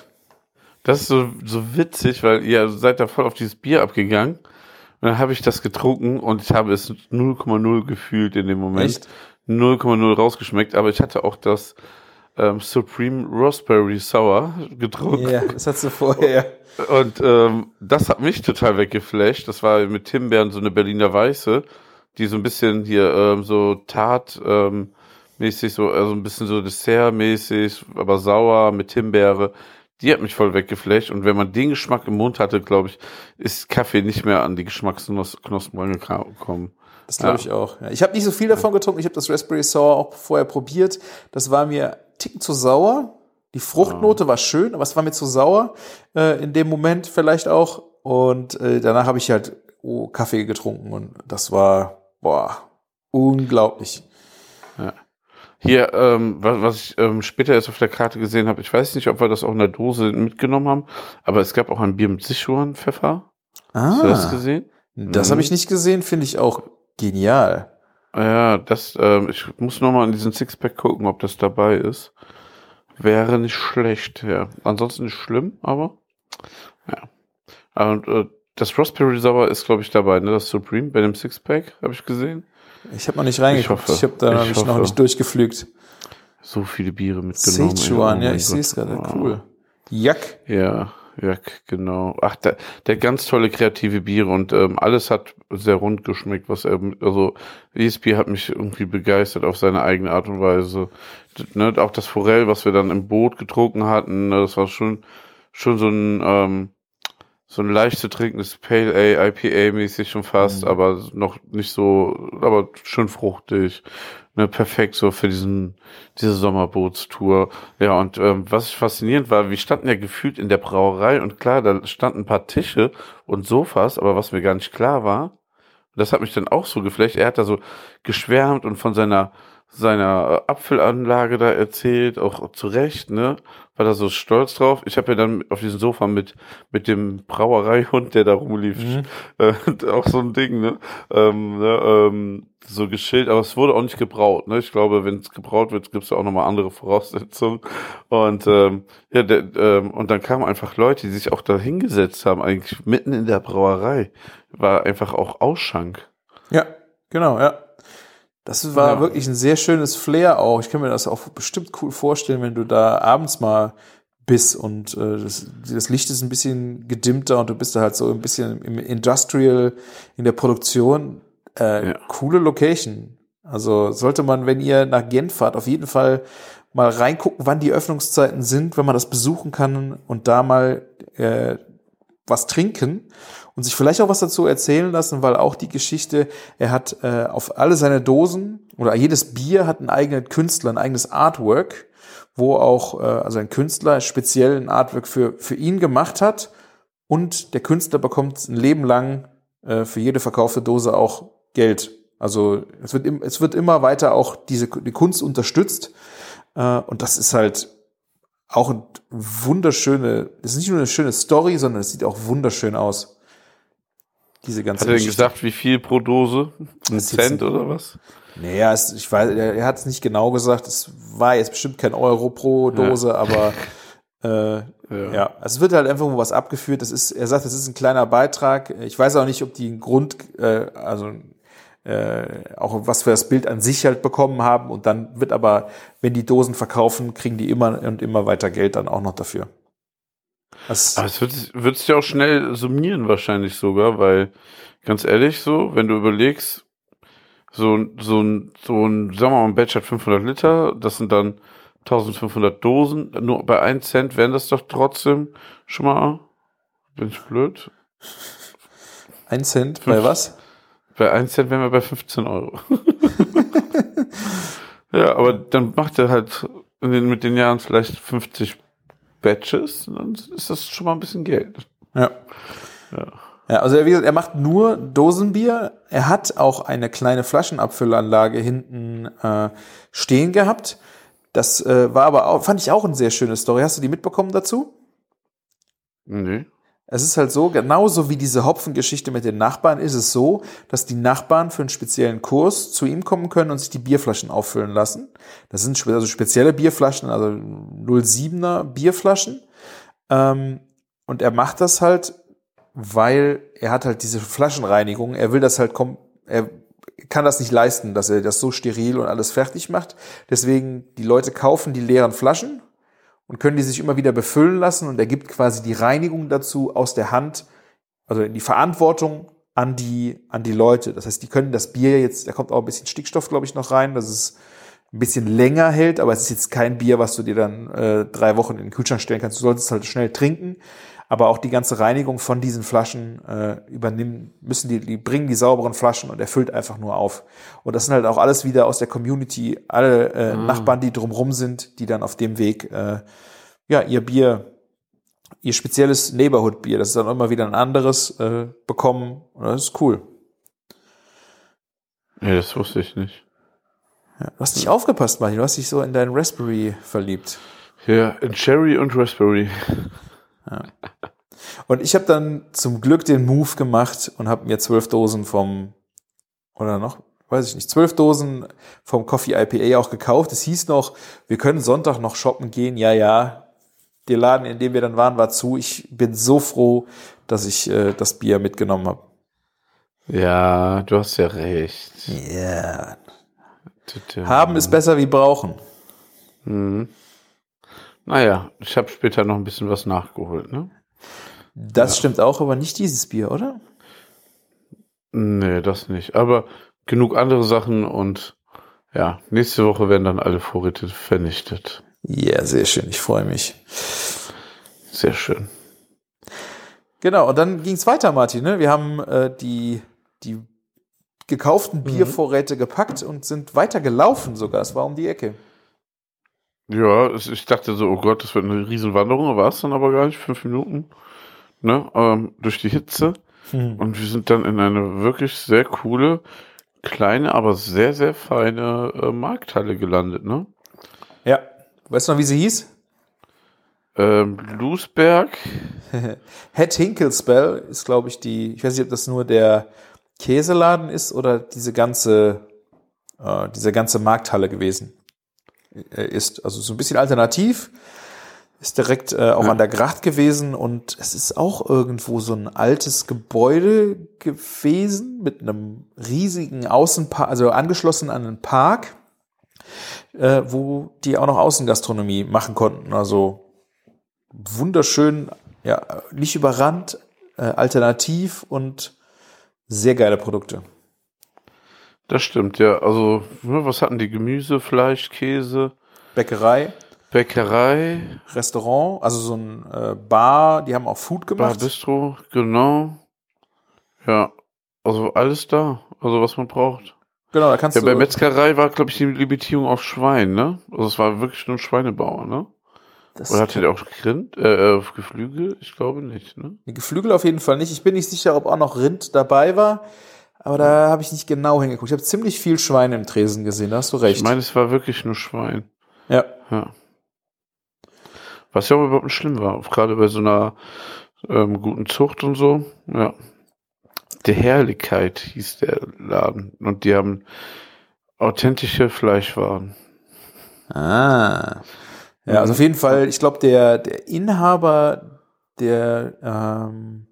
Das ist so, so witzig, weil ihr seid da voll auf dieses Bier abgegangen. Und dann habe ich das getrunken und ich habe es 0,0 gefühlt in dem Moment. Echt? 0,0 rausgeschmeckt, aber ich hatte auch das ähm, Supreme Raspberry Sour getrunken. Ja, das hast du vorher. Und ähm, das hat mich total weggeflasht. Das war mit Himbeeren so eine Berliner Weiße, die so ein bisschen hier ähm, so Tart ähm, mäßig, so also ein bisschen so Dessert-mäßig, aber sauer mit Himbeere. Die hat mich voll weggeflasht. Und wenn man den Geschmack im Mund hatte, glaube ich, ist Kaffee nicht mehr an die Geschmacksknospen rangekommen. Das glaube ich auch. Ich habe nicht so viel davon getrunken. Ich habe das Raspberry Sour auch vorher probiert. Das war mir ticken zu sauer. Die Fruchtnote war schön, aber es war mir zu sauer äh, in dem Moment vielleicht auch. Und äh, danach habe ich halt oh, Kaffee getrunken und das war boah unglaublich. Ja. Hier, ähm, was, was ich ähm, später erst auf der Karte gesehen habe, ich weiß nicht, ob wir das auch in der Dose mitgenommen haben, aber es gab auch ein Bier mit Sichuan-Pfeffer. Ah, Hast du das gesehen? das Mhm. habe ich nicht gesehen, finde ich auch genial. Ja, das, ähm, ich muss nochmal in diesen Sixpack gucken, ob das dabei ist. Wäre nicht schlecht, ja. Ansonsten nicht schlimm, aber ja. Und äh, das Raspberry Sour ist, glaube ich, dabei, ne? Das Supreme bei dem Sixpack, habe ich gesehen. Ich habe noch nicht reingeguckt. hoffe. Ich habe da Ich noch nicht, noch hoffe. nicht durchgeflügt. So viele Biere mitgenommen. Sichuan, Oh ja, ich sehe es gerade. Cool. Jack. Ja, ja, genau. Ach, der, der ganz tolle kreative Biere und ähm, alles hat sehr rund geschmeckt, was er, also dieses Bier hat mich irgendwie begeistert auf seine eigene Art und Weise. Ne, auch das Forell, was wir dann im Boot getrunken hatten, ne, das war schon, schon so ein, ähm, so ein leicht zu trinkendes Pale Ale, IPA-mäßig schon fast, Mhm. aber noch nicht so, aber schon fruchtig. Ne, perfekt so für diesen, diese Sommerbootstour. Ja, und ähm, was faszinierend war, wir standen ja gefühlt in der Brauerei und klar, da standen ein paar Tische und Sofas, aber was mir gar nicht klar war, das hat mich dann auch so geflecht, er hat da so geschwärmt und von seiner seiner äh, Apfelanlage da erzählt, auch zu Recht, ne? War da so stolz drauf. Ich habe ja dann auf diesem Sofa mit mit dem Brauereihund, der da rumlief, Mhm. [LAUGHS] äh, auch so ein Ding, ne? Ähm, ne ähm, so geschillt, aber es wurde auch nicht gebraut. Ne? Ich glaube, wenn es gebraut wird, gibt es auch nochmal andere Voraussetzungen. Und ähm, ja, der, ähm, und dann kamen einfach Leute, die sich auch da hingesetzt haben, eigentlich mitten in der Brauerei. War einfach auch Ausschank. Ja, genau, ja. Das war Ja. wirklich ein sehr schönes Flair auch. Ich kann mir das auch bestimmt cool vorstellen, wenn du da abends mal bist und äh, das, das Licht ist ein bisschen gedimmter und du bist da halt so ein bisschen im Industrial in der Produktion. Äh, Ja. Coole Location. Also sollte man, wenn ihr nach Gent fahrt, auf jeden Fall mal reingucken, wann die Öffnungszeiten sind, wenn man das besuchen kann und da mal äh, was trinken und sich vielleicht auch was dazu erzählen lassen, weil auch die Geschichte, er hat äh, auf alle seine Dosen oder jedes Bier hat einen eigenen Künstler, ein eigenes Artwork, wo auch äh, also ein Künstler speziell ein Artwork für für ihn gemacht hat und der Künstler bekommt ein Leben lang äh, für jede verkaufte Dose auch Geld. Also es wird im, es wird immer weiter auch diese die Kunst unterstützt äh, und das ist halt auch ein wunderschöne, das ist nicht nur eine schöne Story, sondern es sieht auch wunderschön aus. Diese ganze Hat er denn Geschichte. gesagt, wie viel pro Dose? Ein Cent oder was? Naja, es, ich weiß, er, hat es nicht genau gesagt. Es war jetzt bestimmt kein Euro pro Dose, aber [LAUGHS] äh, ja. es wird halt einfach was abgeführt. Das ist, er sagt, das ist ein kleiner Beitrag. Ich weiß auch nicht, ob die einen Grund, äh, also äh, auch was für das Bild an sich halt bekommen haben. Und dann wird aber, wenn die Dosen verkaufen, kriegen die immer und immer weiter Geld dann auch noch dafür. Das, Aber es wird, wird sich ja auch schnell summieren wahrscheinlich sogar, weil ganz ehrlich so, wenn du überlegst, so, ein- so ein, so ein, sagen wir mal, ein Batch hat 500 Liter, das sind dann 1500 Dosen, nur bei 1 Cent wären das doch trotzdem schon mal, bin ich blöd? ein Cent bei was? Bei 1 Cent wären wir bei 15 Euro. [LAUGHS] ja, aber dann macht er halt in den, mit den Jahren vielleicht 50 Batches, dann ist das schon mal ein bisschen Geld. Ja. Ja, also er, wie gesagt, er macht nur Dosenbier. Er hat auch eine kleine Flaschenabfüllanlage hinten äh, stehen gehabt. Das äh, war aber auch, fand ich auch eine sehr schöne Story. Hast du die mitbekommen dazu? Nee. Es ist halt so, genauso wie diese Hopfengeschichte mit den Nachbarn, ist es so, dass die Nachbarn für einen speziellen Kurs zu ihm kommen können und sich die Bierflaschen auffüllen lassen. Das sind also spezielle Bierflaschen, also 07er Bierflaschen. Ähm, und er macht das halt, weil er hat halt diese Flaschenreinigung. Er will das halt er kann das nicht leisten, dass er das so steril und alles fertig macht. Deswegen, die Leute kaufen die leeren Flaschen und können die sich immer wieder befüllen lassen und er gibt quasi die Reinigung dazu aus der Hand, also die Verantwortung an die, an die Leute. Das heißt, die können das Bier jetzt, da kommt auch ein bisschen Stickstoff, glaube ich, noch rein. Das ist ein bisschen länger hält, aber es ist jetzt kein Bier, was du dir dann äh, drei Wochen in den Kühlschrank stellen kannst. Du solltest es halt schnell trinken, aber auch die ganze Reinigung von diesen Flaschen äh, übernehmen müssen die, die bringen die sauberen Flaschen und er füllt einfach nur auf. Und das sind halt auch alles wieder aus der Community, alle äh, Nachbarn, die drumrum sind, die dann auf dem Weg äh, ja ihr Bier, ihr spezielles Neighborhood-Bier, das ist dann immer wieder ein anderes äh, bekommen. Und das ist cool. Nee, das wusste ich nicht. Ja, du hast nicht aufgepasst, Martin. Du hast dich so in deinen Raspberry verliebt. Ja, in Cherry und Raspberry. Und ich habe dann zum Glück den Move gemacht und habe mir zwölf Dosen vom, oder noch, weiß ich nicht, zwölf Dosen vom Coffee IPA auch gekauft. Es hieß noch, wir können Sonntag noch shoppen gehen. Ja, ja. Der Laden, in dem wir dann waren, war zu. Ich bin so froh, dass ich äh, das Bier mitgenommen habe. Ja, du hast ja recht. Ja. Tüte. Haben ist besser wie brauchen. Naja, ich habe später noch ein bisschen was nachgeholt, ne? Das stimmt auch, aber nicht dieses Bier, oder? Nee, das nicht. Aber genug andere Sachen und ja, nächste Woche werden dann alle Vorräte vernichtet. Ja, sehr schön. Ich freue mich. Sehr schön. Genau, und dann ging's weiter, Martin. Ne? Wir haben äh, die, die gekauften Biervorräte gepackt und sind weiter gelaufen sogar. Es war um die Ecke. Ja, es- ich dachte so, oh Gott, das wird eine Riesenwanderung, war es dann aber gar nicht, fünf Minuten, ne, ähm, durch die Hitze. Und wir sind dann in eine wirklich sehr coole, kleine, aber sehr, sehr feine äh, Markthalle gelandet, ne? Ja. Weißt du noch, wie sie hieß? Ähm, Lusberg, [LAUGHS] Head Hinkelspell ist, glaube ich, die, ich weiß nicht, ob das nur der Käseladen ist oder diese ganze, äh, diese ganze Markthalle gewesen äh, ist. Also so ein bisschen alternativ. Ist direkt äh, auch an der Gracht gewesen und es ist auch irgendwo so ein altes Gebäude gewesen mit einem riesigen Außenpark, also angeschlossen an einen Park, äh, wo die auch noch Außengastronomie machen konnten. Also wunderschön, ja, nicht überrannt, äh, alternativ und sehr geile Produkte. das stimmt, ja. Also, ne, was hatten die? Gemüse, Fleisch, Käse, Bäckerei, Bäckerei, Restaurant, also so ein äh, Bar, die haben auch Food Bar gemacht. Bistro, genau. Ja, also alles da, also was man braucht. genau, da kannst Ja, bei du. Metzgerei war, glaube ich, die Limitierung auf Schwein, ne? Also es war wirklich nur ein Schweinebauer, ne? das, Oder hatte der auch Rind, äh, äh, Geflügel? Ich glaube nicht, ne? Geflügel auf jeden Fall nicht. Ich bin nicht sicher, ob auch noch Rind dabei war, aber da habe ich nicht genau hingeguckt. Ich habe ziemlich viel Schweine im Tresen gesehen, da hast du recht. Ich meine, es war wirklich nur Schwein. ja. Ja. Was ja auch überhaupt nicht schlimm war, gerade bei so einer ähm, guten Zucht und so. Ja. Der Herrlichkeit hieß der Laden. Und die haben authentische Fleischwaren. Ah. Ja, also auf jeden Fall, ich glaube, der, der Inhaber, der, ähm,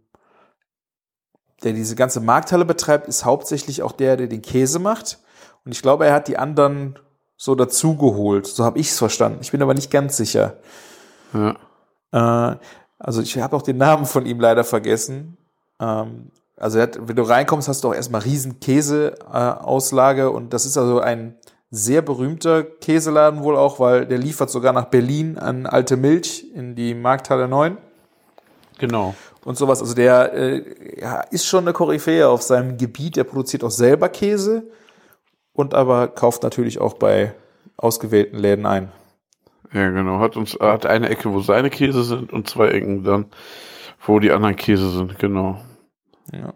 der diese ganze Markthalle betreibt, ist hauptsächlich auch der, der den Käse macht. Und ich glaube, er hat die anderen so dazugeholt. So habe ich es verstanden. Ich bin aber nicht ganz sicher. Ja. Äh, also ich habe auch den Namen von ihm leider vergessen. Ähm, also hat, wenn du reinkommst, hast du auch erstmal riesen Käse-Auslage und das ist also ein sehr berühmter Käseladen wohl auch, weil der liefert sogar nach Berlin an alte Milch in die Markthalle 9 Genau. und sowas. Also der äh, ja, ist schon eine Koryphäe auf seinem Gebiet. Der produziert auch selber Käse und aber kauft natürlich auch bei ausgewählten Läden ein. Ja, genau. Hat uns, hat eine Ecke, wo seine Käse sind und zwei Ecken dann, wo die anderen Käse sind, genau. Ja.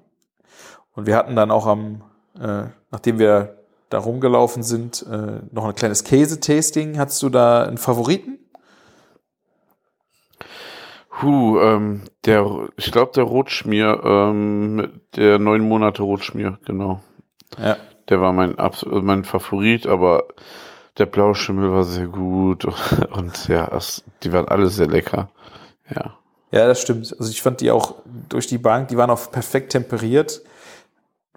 Und wir hatten dann auch am, äh, nachdem wir da rumgelaufen sind, äh, noch ein kleines Käsetasting. Hattest du da einen Favoriten? Huh, ähm, der, ich glaube, der Rotschmier, ähm, der neun Monate Rotschmier, genau. Ja. Der war mein, Abs- äh, mein Favorit, aber der Blauschimmel war sehr gut [LAUGHS] und ja, es, die waren alle sehr lecker. Ja. Ja, das stimmt. Also ich fand die auch durch die Bank, die waren auch perfekt temperiert.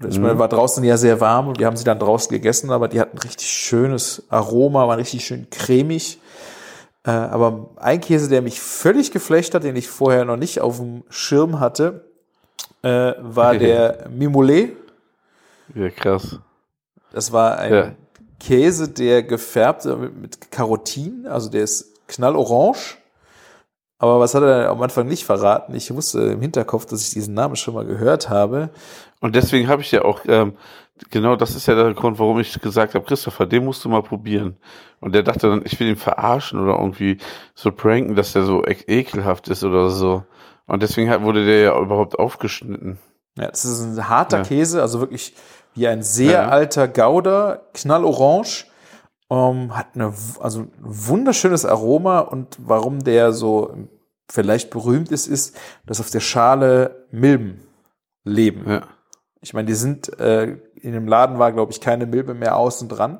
Ich meine, war draußen ja sehr warm und wir haben sie dann draußen gegessen, aber die hatten richtig schönes Aroma, waren richtig schön cremig. Äh, aber ein Käse, der mich völlig geflecht hat, den ich vorher noch nicht auf dem Schirm hatte, äh, war der Mimolé. Ja, krass. Das war ein Ja. Käse, der gefärbt äh, mit, Karotin, also der ist knallorange. Aber was hat er am Anfang nicht verraten? Ich wusste im Hinterkopf, dass ich diesen Namen schon mal gehört habe. Und deswegen habe ich ja auch, ähm, genau das ist ja der Grund, warum ich gesagt habe, Christopher, den musst du mal probieren. Und der dachte dann, ich will ihn verarschen oder irgendwie so pranken, dass der so e ekelhaft ist oder so. Und deswegen wurde der ja überhaupt aufgeschnitten. Ja, das ist ein harter Ja. Käse, also wirklich wie ein sehr Ja. alter Gouda, knallorange. Ähm, hat eine, also ein wunderschönes Aroma und warum der so vielleicht berühmt ist, ist, dass auf der Schale Milben leben. Ja. Ich meine, die sind, äh, in dem Laden war, glaube ich, keine Milbe mehr außen dran,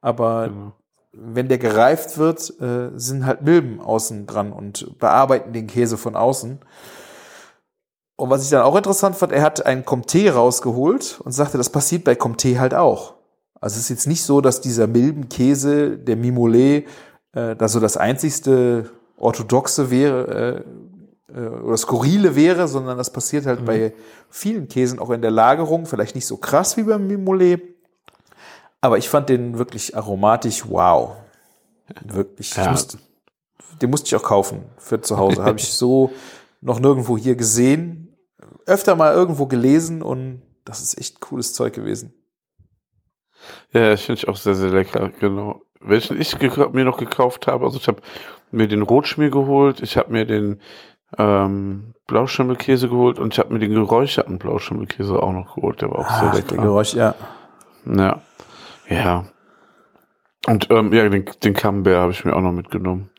aber Genau. wenn der gereift wird, äh, sind halt Milben außen dran und bearbeiten den Käse von außen. Und was ich dann auch interessant fand, er hat einen Comté rausgeholt und sagte, das passiert bei Comté halt auch. Also es ist jetzt nicht so, dass dieser Milbenkäse, der Mimolet, äh, da so das einzigste orthodoxe wäre äh, äh, oder skurrile wäre, sondern das passiert halt bei vielen Käsen auch in der Lagerung, vielleicht nicht so krass wie beim Mimolet. Aber ich fand den wirklich aromatisch wow. Wirklich. Ich Ja. musste, den musste ich auch kaufen für zu Hause. Habe ich so noch nirgendwo hier gesehen. Öfter mal irgendwo gelesen und das ist echt cooles Zeug gewesen. Ja, das finde ich auch sehr, sehr lecker, genau. Welchen ich mir noch gekauft habe, also ich habe mir den Rotschmier geholt, ich habe mir den ähm, Blauschimmelkäse geholt und ich habe mir den geräucherten Blauschimmelkäse auch noch geholt, der war auch sehr Ach, lecker. der Geräusch, ja. Ja. Ja. Und ähm, ja, den, den Camembert habe ich mir auch noch mitgenommen.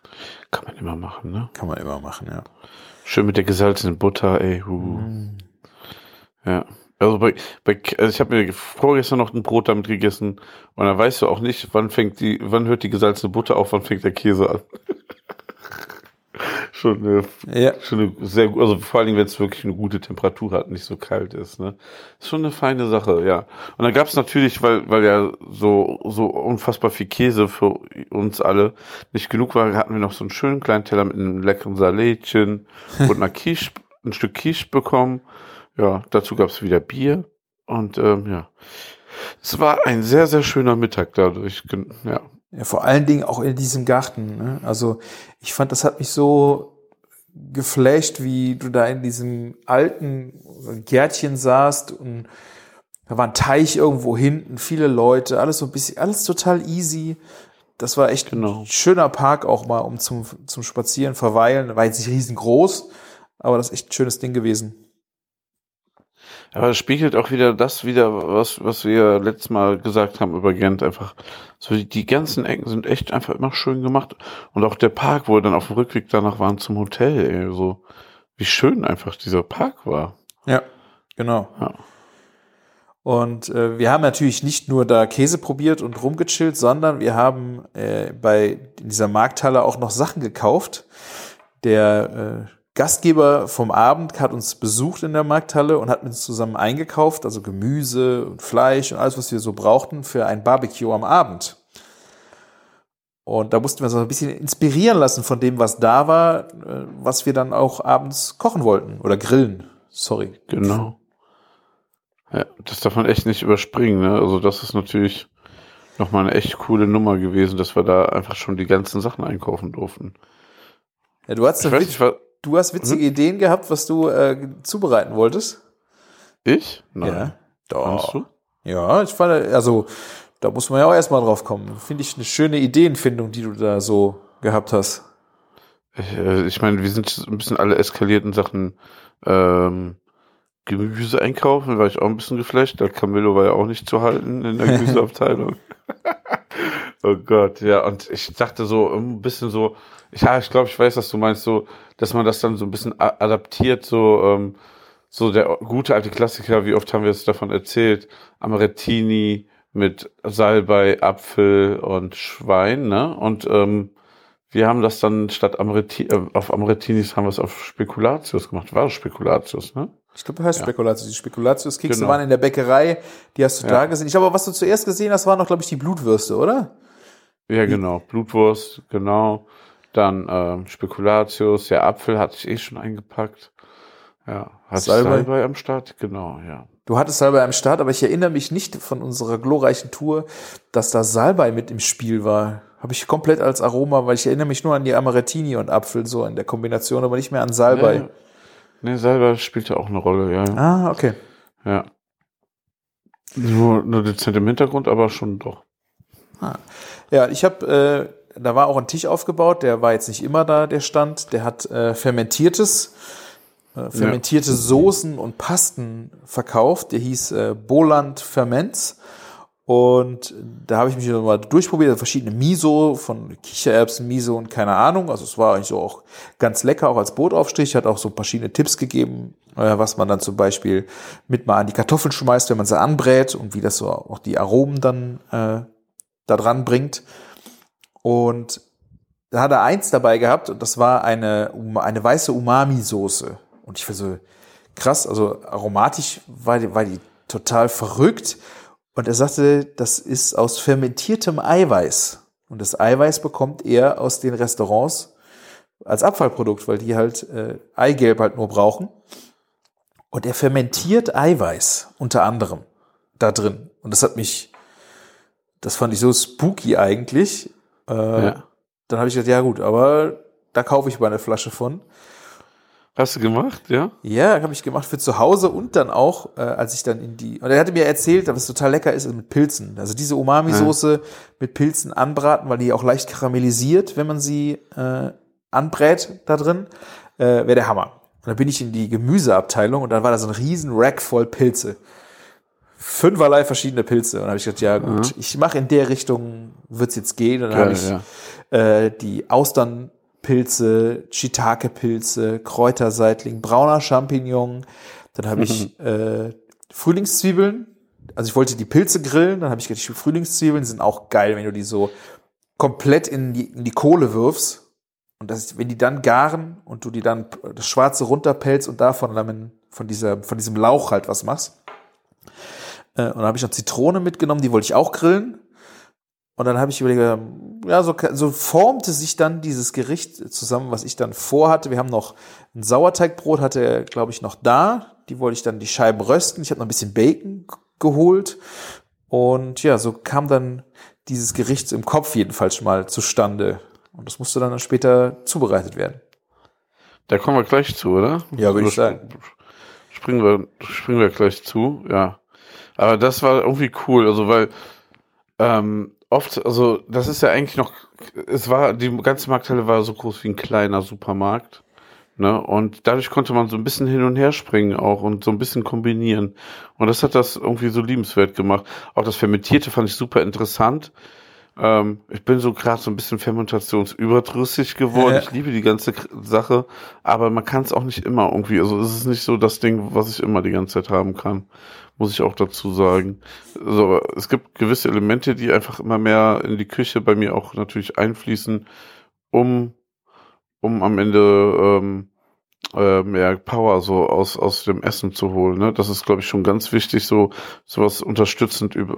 Kann man immer machen, ne? Kann man immer machen, ja. Schön mit der gesalzenen Butter, ey. Hu. Ja. Also bei, bei also ich habe mir vorgestern noch ein Brot damit gegessen und dann weißt du auch nicht, wann fängt die, wann hört die gesalzene Butter auf, wann fängt der Käse an. [LAUGHS] [LAUGHS] schon eine, Ja. schon eine sehr gut, also vor allen Dingen, wenn es wirklich eine gute Temperatur hat, nicht so kalt ist, ne. Ist schon eine feine Sache, ja. Und dann gab es natürlich, weil, weil ja so, so unfassbar viel Käse für uns alle nicht genug war, hatten wir noch so einen schönen kleinen Teller mit einem leckeren Salätchen [LAUGHS] und einer Quiche, ein Stück Quiche bekommen. Ja, dazu gab es wieder Bier und ähm, ja. Es war ein sehr, sehr schöner Mittag dadurch. Ja. Ja, vor allen Dingen auch in diesem Garten. Ne? Also ich fand, das hat mich so geflasht, wie du da in diesem alten Gärtchen saßt und da war ein Teich irgendwo hinten, viele Leute, alles so ein bisschen, alles total easy. Das war echt Genau. ein schöner Park auch mal, um zum, zum Spazieren, verweilen. War jetzt nicht riesengroß, aber das ist echt ein schönes Ding gewesen. Aber es spiegelt auch wieder das wieder, was, was wir letztes Mal gesagt haben über Gent. Einfach, so die, die ganzen Ecken sind echt einfach immer schön gemacht. Und auch der Park, wo wir dann auf dem Rückweg danach waren zum Hotel, ey, so, wie schön einfach dieser Park war. Ja, genau. Ja. Und äh, wir haben natürlich nicht nur da Käse probiert und rumgechillt, sondern wir haben äh, bei in dieser Markthalle auch noch Sachen gekauft. Der äh, Gastgeber vom Abend hat uns besucht in der Markthalle und hat mit uns zusammen eingekauft, also Gemüse und Fleisch und alles, was wir so brauchten für ein Barbecue am Abend. Und da mussten wir uns so ein bisschen inspirieren lassen von dem, was da war, äh, was wir dann auch abends kochen wollten oder grillen. Sorry. Genau. Ja, das darf man echt nicht überspringen, ne? Also das ist natürlich nochmal eine echt coole Nummer gewesen, dass wir da einfach schon die ganzen Sachen einkaufen durften. Ja, du hast Ich weiß nicht, was, Du hast witzige Hm? Ideen gehabt, was du äh, zubereiten wolltest. ich? Nein. Doch. Meinst du? Ja, ich fand, also, da muss man ja auch erstmal drauf kommen. Finde ich eine schöne Ideenfindung, die du da so gehabt hast. Ich, äh, ich meine, wir sind ein bisschen alle eskaliert in Sachen ähm, Gemüse einkaufen, war ich auch ein bisschen geflasht. Der Camillo war ja auch nicht zu halten in der [LAUGHS] Gemüseabteilung. [LAUGHS] oh Gott, ja, und ich dachte so ein bisschen so, ja, ich glaube, ich weiß, was du meinst, so, dass man das dann so ein bisschen adaptiert, so, ähm, so der gute alte Klassiker, wie oft haben wir es davon erzählt, Amarettini mit Salbei, Apfel und Schwein, ne? Und ähm, wir haben das dann statt Amaretti äh, auf Amarettinis haben wir es auf Spekulatius gemacht. War das Spekulatius, ne? Ich glaube, heißt Ja. Spekulatius. Die Spekulatius-Kekse Genau. waren in der Bäckerei, die hast du Ja. da gesehen. Ich glaube, was du zuerst gesehen hast, waren noch, glaube ich, die Blutwürste, oder? Ja, genau. Blutwurst, genau. Dann ähm, Spekulatius, ja, Apfel hatte ich eh schon eingepackt. Ja. Hat Salbei? Salbei am Start? Genau, ja. Du hattest Salbei am Start, aber ich erinnere mich nicht von unserer glorreichen Tour, dass da Salbei mit im Spiel war. Habe ich komplett als Aroma, weil ich erinnere mich nur an die Amarettini und Apfel so in der Kombination, aber nicht mehr an Salbei. Nee, nee Salbei spielte auch eine Rolle, ja. Ah, okay. ja. Nur, nur dezent im Hintergrund, aber schon doch. Ja, ich habe, äh, da war auch ein Tisch aufgebaut, der war jetzt nicht immer da, der stand. Der hat äh, fermentiertes, äh, fermentierte Soßen und Pasten verkauft. Der hieß äh, Boland Ferments. Und da habe ich mich mal durchprobiert, also verschiedene Miso, von Kichererbsen, Miso und keine Ahnung. Also es war eigentlich so auch ganz lecker, auch als Brotaufstrich. Hat auch so verschiedene Tipps gegeben, äh, was man dann zum Beispiel mit mal an die Kartoffeln schmeißt, wenn man sie anbrät und wie das so auch die Aromen dann äh, da dran bringt. Und da hat er eins dabei gehabt und das war eine, eine weiße Umami-Soße. Und ich war so krass, also aromatisch war die, war die total verrückt. Und er sagte, das ist aus fermentiertem Eiweiß. Und das Eiweiß bekommt er aus den Restaurants als Abfallprodukt, weil die halt äh, Eigelb halt nur brauchen. Und er fermentiert Eiweiß unter anderem da drin. Und das hat mich, das fand ich so spooky eigentlich. Äh, Ja. Dann habe ich gesagt, ja gut, aber da kaufe ich mal eine Flasche von. Hast du gemacht, ja? Ja, habe ich gemacht für zu Hause und dann auch, äh, als ich dann in die. Und er hatte mir erzählt, dass es total lecker ist mit Pilzen. Also diese Umami-Soße mit Pilzen anbraten, weil die auch leicht karamellisiert, wenn man sie äh, anbrät da drin, äh, wäre der Hammer. Und dann bin ich in die Gemüseabteilung und dann war da so ein riesen Rack voll Pilze. Fünferlei verschiedene Pilze. Und dann habe ich gesagt, ja gut, ich mache in der Richtung, wird's jetzt gehen. Und dann habe ich ja. äh, die Austernpilze, Shiitake-Pilze, Kräuterseitling, brauner Champignon. Dann habe ich äh, Frühlingszwiebeln. Also ich wollte die Pilze grillen, dann habe ich gedacht, die Frühlingszwiebeln sind auch geil, wenn du die so komplett in die, in die Kohle wirfst. Und das, wenn die dann garen und du die dann das Schwarze runterpellst und davon dann von dieser, von diesem Lauch halt was machst. Äh, und dann habe ich noch Zitrone mitgenommen, die wollte ich auch grillen. Und dann habe ich überlegt, ja, so, so formte sich dann dieses Gericht zusammen, was ich dann vorhatte. Wir haben noch ein Sauerteigbrot, hatte er, glaube ich, noch da. Die wollte ich dann die Scheiben rösten. Ich habe noch ein bisschen Bacon geholt. Und ja, so kam dann dieses Gericht im Kopf jedenfalls schon mal zustande. Und das musste dann später zubereitet werden. Da kommen wir gleich zu, oder? Ja, würde ich sagen. Springen wir, springen wir gleich zu, ja. Aber das war irgendwie cool, also weil ähm, oft, also das ist ja eigentlich noch, es war, die ganze Markthalle war so groß wie ein kleiner Supermarkt. Ne? Und dadurch konnte man so ein bisschen hin und her springen auch und so ein bisschen kombinieren. Und das hat das irgendwie so liebenswert gemacht. Auch das Fermentierte fand ich super interessant. Ähm, ich bin so gerade so ein bisschen fermentationsüberdrüssig geworden. Ja. Ich liebe die ganze Sache, aber man kann es auch nicht immer irgendwie. Also es ist nicht so das Ding, was ich immer die ganze Zeit haben kann, muss ich auch dazu sagen. Also es gibt gewisse Elemente, die einfach immer mehr in die Küche bei mir auch natürlich einfließen, um um am Ende ähm, äh, mehr Power so aus aus dem Essen zu holen. Ne? Das ist, glaube ich, schon ganz wichtig, so sowas unterstützend über,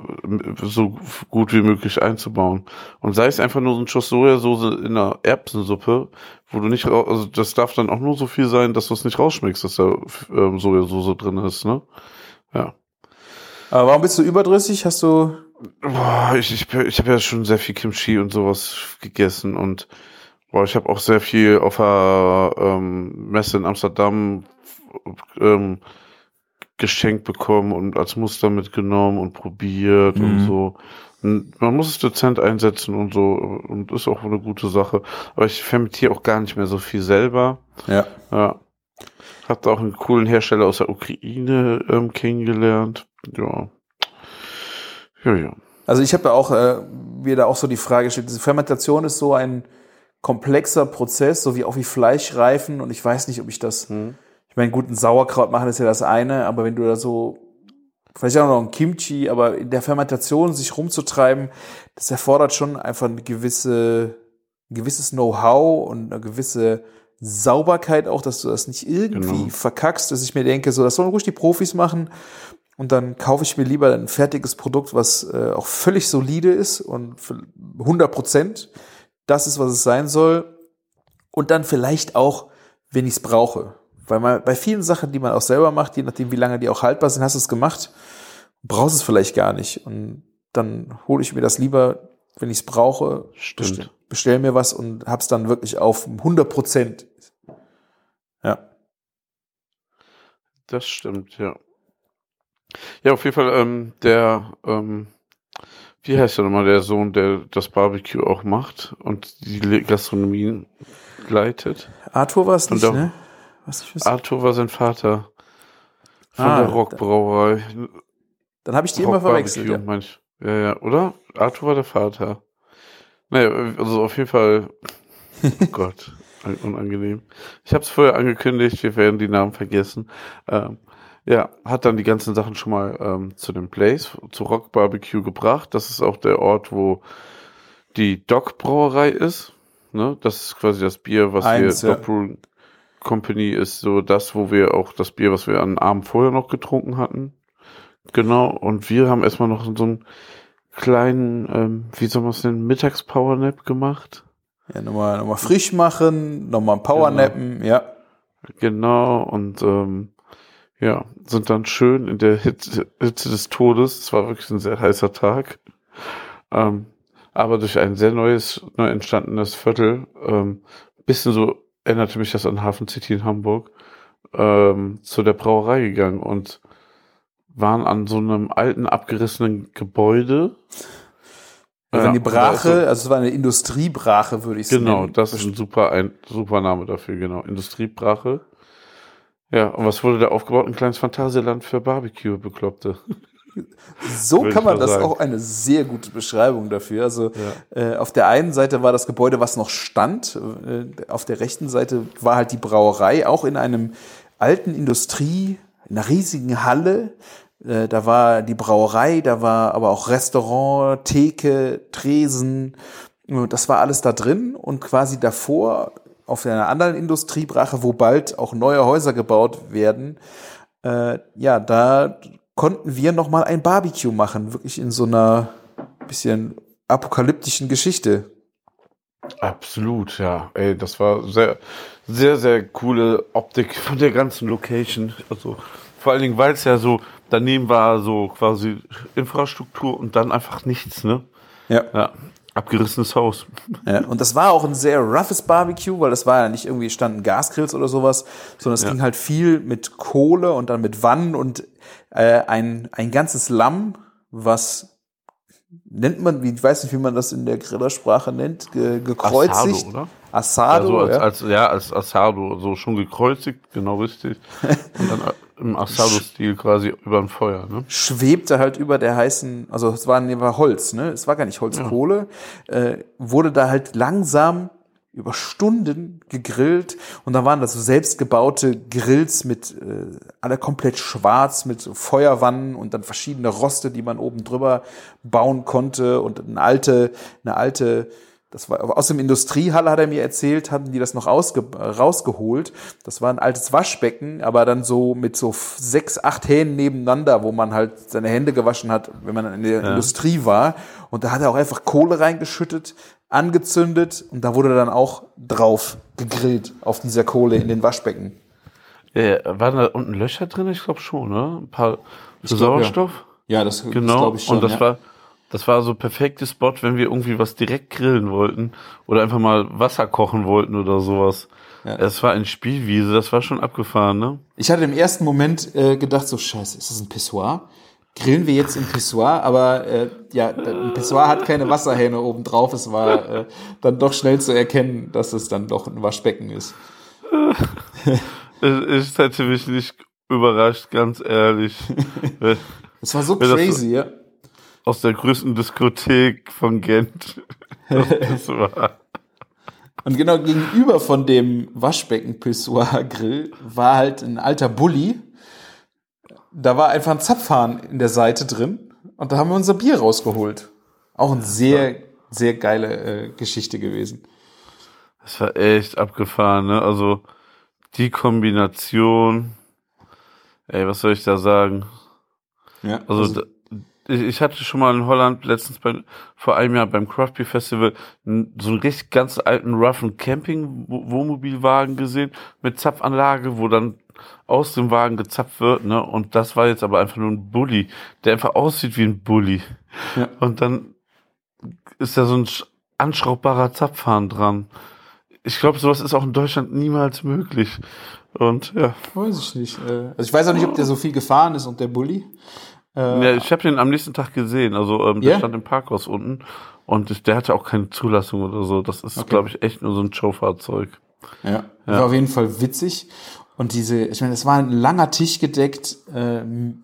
so gut wie möglich einzubauen. Und sei es einfach nur so ein Schuss Sojasauce in einer Erbsensuppe, wo du nicht, also das darf dann auch nur so viel sein, dass du es nicht rausschmeckst, dass da ähm, Sojasauce drin ist. Ne? Ja. Aber warum bist du überdrüssig? Hast du. Boah, ich, ich, ich habe ja schon sehr viel Kimchi und sowas gegessen und boah, ich habe auch sehr viel auf der ähm, Messe in Amsterdam ähm, geschenkt bekommen und als Muster mitgenommen und probiert und Mhm. so. Und man muss es dezent einsetzen und so und ist auch eine gute Sache. Aber ich fermentiere auch gar nicht mehr so viel selber. Ja. Ja. Hab da auch einen coolen Hersteller aus der Ukraine ähm, kennengelernt. Ja. Ja, ja. Also ich habe da auch äh, mir da auch so die Frage gestellt, diese Fermentation ist so ein komplexer Prozess, so wie auch wie Fleischreifen. Und ich weiß nicht, ob ich das, ich meine, guten Sauerkraut machen ist ja das eine, aber wenn du da so, vielleicht auch noch ein Kimchi, aber in der Fermentation sich rumzutreiben, das erfordert schon einfach eine gewisse, ein gewisses Know-how und eine gewisse Sauberkeit auch, dass du das nicht irgendwie Genau. verkackst, dass ich mir denke, so, das sollen ruhig die Profis machen. Und dann kaufe ich mir lieber ein fertiges Produkt, was äh, auch völlig solide ist und für 100 Prozent das ist, was es sein soll. Und dann vielleicht auch, wenn ich es brauche. Weil man bei vielen Sachen, die man auch selber macht, je nachdem, wie lange die auch haltbar sind, hast du es gemacht, brauchst es vielleicht gar nicht. Und dann hole ich mir das lieber, wenn ich es brauche, Stimmt. bestell, bestell mir was und hab's dann wirklich auf 100 Prozent. Ja. Das stimmt, ja. Ja, auf jeden Fall, ähm, der, ähm, wie heißt der nochmal, der Sohn, der das Barbecue auch macht und die Gastronomie leitet? Arthur war es nicht, ne? Was ich. Arthur war sein Vater von Ah, der Rockbrauerei. Dann habe ich die immer Rock verwechselt. Barbecue, Ja. mein ich. Ja, ja, oder? Arthur war der Vater. Naja, also auf jeden Fall, oh [LAUGHS] Gott, un- unangenehm. Ich habe es vorher angekündigt, wir werden die Namen vergessen. Ähm, ja, hat dann die ganzen Sachen schon mal ähm, zu dem Place, zu Rock Barbecue gebracht. Das ist auch der Ort, wo die Doc Brauerei ist. Ne? Das ist quasi das Bier, was Eins, wir, ja. Doc Brewing Company ist so das, wo wir auch das Bier, was wir am Abend vorher noch getrunken hatten. Genau, und wir haben erstmal noch so einen kleinen, ähm, wie soll man es nennen, Mittags-Powernap gemacht. Ja, nochmal, nochmal frisch machen, nochmal Powernappen, ja. Genau, und ähm, ja, sind dann schön in der Hitze, Hitze des Todes. Es war wirklich ein sehr heißer Tag. Ähm, aber durch ein sehr neues, neu entstandenes Viertel, ähm, bisschen so erinnerte mich das an Hafen City in Hamburg, ähm, zu der Brauerei gegangen und waren an so einem alten, abgerissenen Gebäude. Also so- Brache, also es war eine Industriebrache, würde ich Genau, nennen. das ist ein super, ein super Name dafür, genau. Industriebrache. Ja, und was wurde da aufgebaut? Ein kleines Phantasialand für Barbecue-Bekloppte. So kann man das sagen. auch eine sehr gute Beschreibung dafür. Also äh, auf der einen Seite war das Gebäude, was noch stand. Äh, auf der rechten Seite war halt die Brauerei, auch in einem alten Industrie, in einer riesigen Halle. Äh, da war die Brauerei, da war aber auch Restaurant, Theke, Tresen. Das war alles da drin und quasi davor auf einer anderen Industriebrache, wo bald auch neue Häuser gebaut werden, äh, ja, da konnten wir noch mal ein Barbecue machen, wirklich in so einer bisschen apokalyptischen Geschichte. Absolut, ja. Ey, das war sehr, sehr, sehr coole Optik von der ganzen Location. Also vor allen Dingen, weil es ja so daneben war, so quasi Infrastruktur und dann einfach nichts, ne? Ja. Ja, abgerissenes Haus. ja. Und das war auch ein sehr roughes Barbecue, weil das war ja nicht irgendwie standen Gasgrills oder sowas, sondern es Ja. ging halt viel mit Kohle und dann mit Wannen und äh, ein, ein ganzes Lamm, was nennt man, wie, ich weiß nicht, wie man das in der Grillersprache nennt, ge, gekreuzigt. Asado, oder? Asado, also als, ja. als, ja, als Asado, so schon gekreuzigt, genau richtig. [LAUGHS] Und dann im Asado-Stil quasi über dem Feuer, ne? schwebte halt über der heißen, also es war, nee, war Holz, ne? Es war gar nicht Holzkohle, äh, wurde da halt langsam über Stunden gegrillt und da waren das so selbstgebaute Grills mit äh, alle komplett schwarz mit so Feuerwannen und dann verschiedene Roste, die man oben drüber bauen konnte und eine alte eine alte das war aus dem Industriehalle hat er mir erzählt, hatten die das noch ausge, rausgeholt. Das war ein altes Waschbecken, aber dann so mit so sechs, acht Hähnen nebeneinander, wo man halt seine Hände gewaschen hat, wenn man in der Industrie war. Und da hat er auch einfach Kohle reingeschüttet, angezündet und da wurde dann auch drauf gegrillt auf dieser Kohle in den Waschbecken. Ja, waren da unten Löcher drin? Ich glaube schon, ne? Ein paar glaub, ja. Sauerstoff. Ja, das, Genau. und das war, das war so perfekte Spot, wenn wir irgendwie was direkt grillen wollten oder einfach mal Wasser kochen wollten oder sowas. Ja. Es war ein Spielwiese, das war schon abgefahren, ne? Ich hatte im ersten Moment äh, gedacht, so scheiße, ist das ein Pissoir? Grillen wir jetzt im Pissoir, aber äh, ja, ein Pissoir hat keine Wasserhähne oben drauf. Es war äh, dann doch schnell zu erkennen, dass es dann doch ein Waschbecken ist. [LAUGHS] Es hätte mich nicht überrascht, ganz ehrlich. [LAUGHS] Es war so crazy, ja. Aus der größten Diskothek von Gent. [LAUGHS] Das war. Und genau gegenüber von dem Waschbecken-Pissoir-Grill war halt ein alter Bulli. Da war einfach ein Zapfhahn in der Seite drin und da haben wir unser Bier rausgeholt. Auch eine sehr, sehr geile äh, Geschichte gewesen. Das war echt abgefahren, ne? Also die Kombination, ey, was soll ich da sagen? Ja, Also, da, ich, hatte schon mal in Holland letztens bei, vor einem Jahr beim Craft Beer Festival so einen richtig ganz alten roughen Camping Wohnmobilwagen gesehen mit Zapfanlage, wo dann aus dem Wagen gezapft wird, ne? Und das war jetzt aber einfach nur ein Bulli, der einfach aussieht wie ein Bulli. Ja. Und dann ist da so ein sch- anschraubbarer Zapfhahn dran. Ich glaube, sowas ist auch in Deutschland niemals möglich. Und ja, Weiß ich nicht. äh, Also ich weiß auch nicht, ob der so viel gefahren ist und der Bulli. Äh, ja ich habe den am nächsten Tag gesehen. Also ähm, der Ja? stand im Parkhaus unten und der hatte auch keine Zulassung oder so. Das ist, Okay. glaube ich, echt nur so ein Showfahrzeug. Ja, war auf jeden Fall witzig. Und diese, ich meine, es war ein langer Tisch gedeckt. Ähm,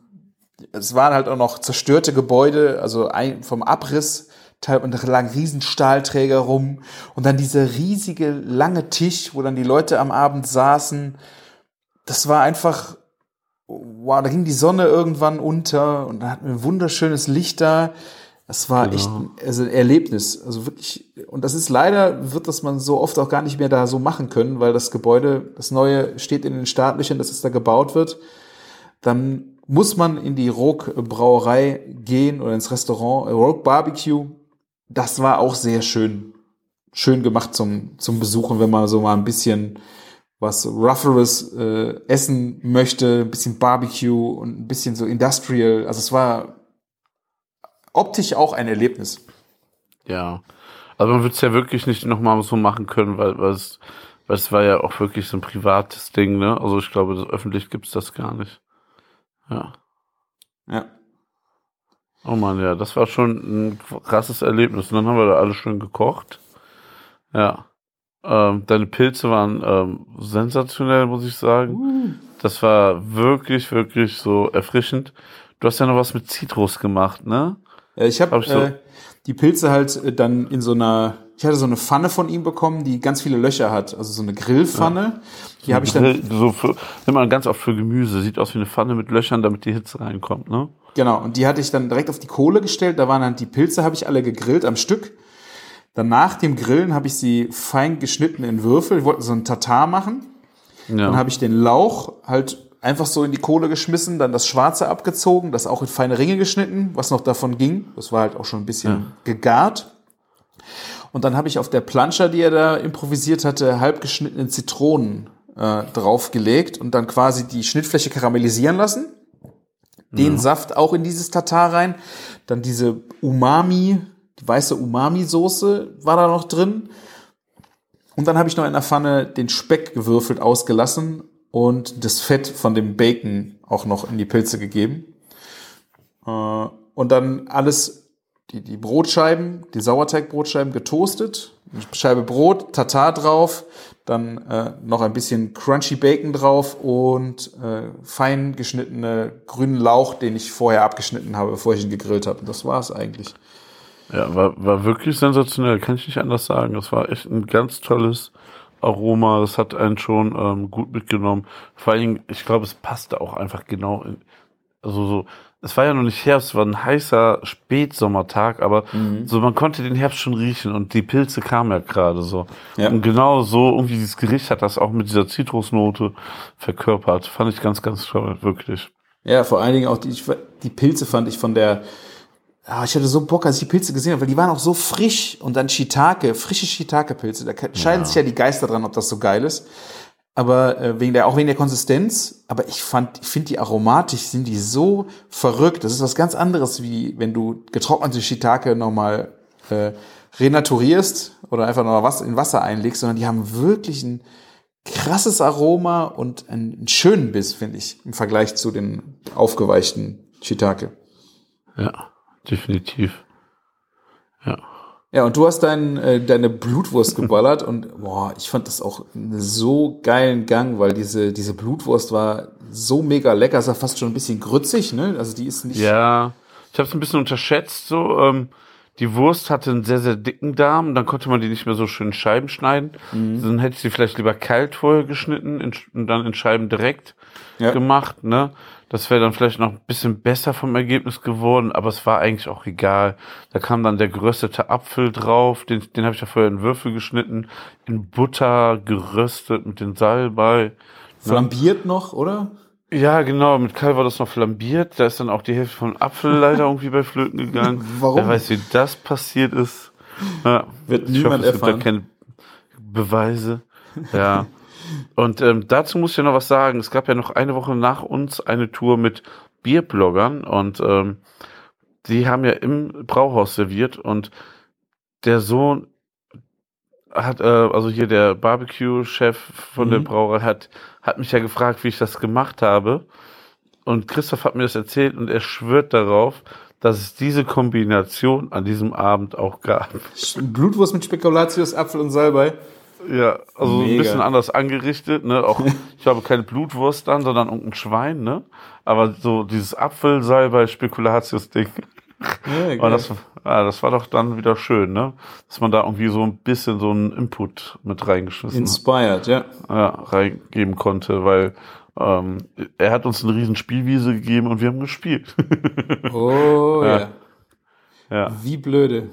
es waren halt auch noch zerstörte Gebäude, also ein, vom Abriss. Teil, und da lagen riesen Stahlträger rum. Und dann dieser riesige, lange Tisch, wo dann die Leute am Abend saßen. Das war einfach, wow, da ging die Sonne irgendwann unter und da hatten wir ein wunderschönes Licht da. Das war Genau. echt ein, also ein Erlebnis. Also wirklich, und das ist leider, wird das man so oft auch gar nicht mehr da so machen können, weil das Gebäude, das neue steht in den Startlöchern, dass es da gebaut wird. Dann muss man in die Rogue Brauerei gehen oder ins Restaurant, äh, Rogue Barbecue. Das war auch sehr schön, schön gemacht zum, zum Besuchen, wenn man so mal ein bisschen was Rougheres äh, essen möchte, ein bisschen Barbecue und ein bisschen so Industrial. Also es war optisch auch ein Erlebnis. Ja. Also man wird es ja wirklich nicht nochmal so machen können, weil, weil, es, weil es war ja auch wirklich so ein privates Ding, ne? Also ich glaube, so öffentlich gibt's das gar nicht. Ja. Ja. Oh man, ja, das war schon ein krasses Erlebnis. Und dann haben wir da alle schön gekocht. Ja. Ähm, deine Pilze waren ähm, sensationell, muss ich sagen. Das war wirklich, wirklich so erfrischend. Du hast ja noch was mit Zitrus gemacht, ne? Ja, ich habe Hab ich so- äh, die Pilze halt äh, dann in so einer, ich hatte so eine Pfanne von ihm bekommen, die ganz viele Löcher hat, also so eine Grillpfanne. Die habe ich dann, so für, nimmt man ganz oft für Gemüse. Sieht aus wie eine Pfanne mit Löchern, damit die Hitze reinkommt, ne? genau, und die hatte ich dann direkt auf die Kohle gestellt. Da waren dann die Pilze, habe ich alle gegrillt am Stück. Dann nach dem Grillen habe ich sie fein geschnitten in Würfel. Ich wollte so einen Tatar machen. Dann Ja. habe ich den Lauch halt einfach so in die Kohle geschmissen, dann das Schwarze abgezogen, das auch in feine Ringe geschnitten, was noch davon ging. Das war halt auch schon ein bisschen gegart. Und dann habe ich auf der Planscher, die er da improvisiert hatte, halb geschnittene Zitronen äh, draufgelegt und dann quasi die Schnittfläche karamellisieren lassen. Den Saft auch in dieses Tatar rein. Dann diese Umami, weiße Umami-Soße war da noch drin. Und dann habe ich noch in der Pfanne den Speck gewürfelt ausgelassen und das Fett von dem Bacon auch noch in die Pilze gegeben. Äh, und dann alles, die, die Brotscheiben, die Sauerteigbrotscheiben getoastet, eine Scheibe Brot, Tatar drauf, dann äh, noch ein bisschen Crunchy Bacon drauf und äh, fein geschnittene grünen Lauch, den ich vorher abgeschnitten habe, bevor ich ihn gegrillt habe. Und das war's eigentlich. Ja, war, war wirklich sensationell, kann ich nicht anders sagen. Das war echt ein ganz tolles Aroma. Das hat einen schon ähm, gut mitgenommen. Vor allen Dingen, ich glaube, es passte auch einfach genau in. Also so, es war ja noch nicht Herbst, es war ein heißer Spätsommertag, aber so man konnte den Herbst schon riechen und die Pilze kamen ja gerade so. Ja. Und genau so irgendwie dieses Gericht hat das auch mit dieser Zitrusnote verkörpert. Fand ich ganz, ganz toll, wirklich. Ja, vor allen Dingen auch die, die Pilze fand ich von der. Ja, ich hatte so Bock, als ich die Pilze gesehen habe, weil die waren auch so frisch und dann Shiitake, frische Shiitake-Pilze. Da scheiden sich ja die Geister dran, ob das so geil ist. Aber äh, wegen der, auch wegen der Konsistenz. Aber ich fand, ich finde die aromatisch sind die so verrückt. Das ist was ganz anderes, wie wenn du getrocknete Shiitake nochmal äh, renaturierst oder einfach noch was in Wasser einlegst, sondern die haben wirklich ein krasses Aroma und einen, einen schönen Biss, finde ich, im Vergleich zu den aufgeweichten Shiitake. Ja, definitiv. Ja. Ja, und du hast dein, äh, deine Blutwurst geballert und boah, ich fand das auch einen so geilen Gang, weil diese, diese Blutwurst war so mega lecker, ist ja fast schon ein bisschen grützig, ne? Also die ist nicht. Ja, ich habe es ein bisschen unterschätzt. So, ähm, die Wurst hatte einen sehr, sehr dicken Darm. Dann konnte man die nicht mehr so schön in Scheiben schneiden. Dann hätte ich sie vielleicht lieber kalt vorher geschnitten in, und dann in Scheiben direkt Ja. gemacht. Ne? Das wäre dann vielleicht noch ein bisschen besser vom Ergebnis geworden, aber es war eigentlich auch egal. Da kam dann der geröstete Apfel drauf, den, den habe ich ja vorher in Würfel geschnitten, in Butter geröstet mit den Salbei. Flambiert noch, oder? Ja, genau, mit Kai war das noch flambiert. Da ist dann auch die Hälfte vom Apfel [LAUGHS] leider irgendwie bei Flöten gegangen. Warum? Wer weiß, wie das passiert ist. Ja. Wird Ich niemand hoffe, es gibt da erfahren. keine Beweise. Ja. [LAUGHS] Und ähm, dazu muss ich ja noch was sagen. Es gab ja noch eine Woche nach uns eine Tour mit Bierbloggern und ähm, die haben ja im Brauhaus serviert und der Sohn hat, äh, also hier der Barbecue-Chef von der Mhm. Brauerei hat, hat mich ja gefragt, wie ich das gemacht habe. Und Christoph hat mir das erzählt und er schwört darauf, dass es diese Kombination an diesem Abend auch gab. Blutwurst mit Spekulatius, Apfel und Salbei. Ja, also ein Mega. bisschen anders angerichtet, ne? Auch, [LAUGHS] ich habe keine Blutwurst dann, sondern irgendein Schwein, ne? Aber so dieses Apfelsalbei Spekulatius-Ding. Ja, Aber das, ja, das war doch dann wieder schön, ne? Dass man da irgendwie so ein bisschen so einen Input mit reingeschmissen hat. Inspired, ja. ja, reingeben konnte, weil ähm, er hat uns eine riesen Spielwiese gegeben und wir haben gespielt. [LAUGHS] Oh Ja. ja. ja. Wie blöde.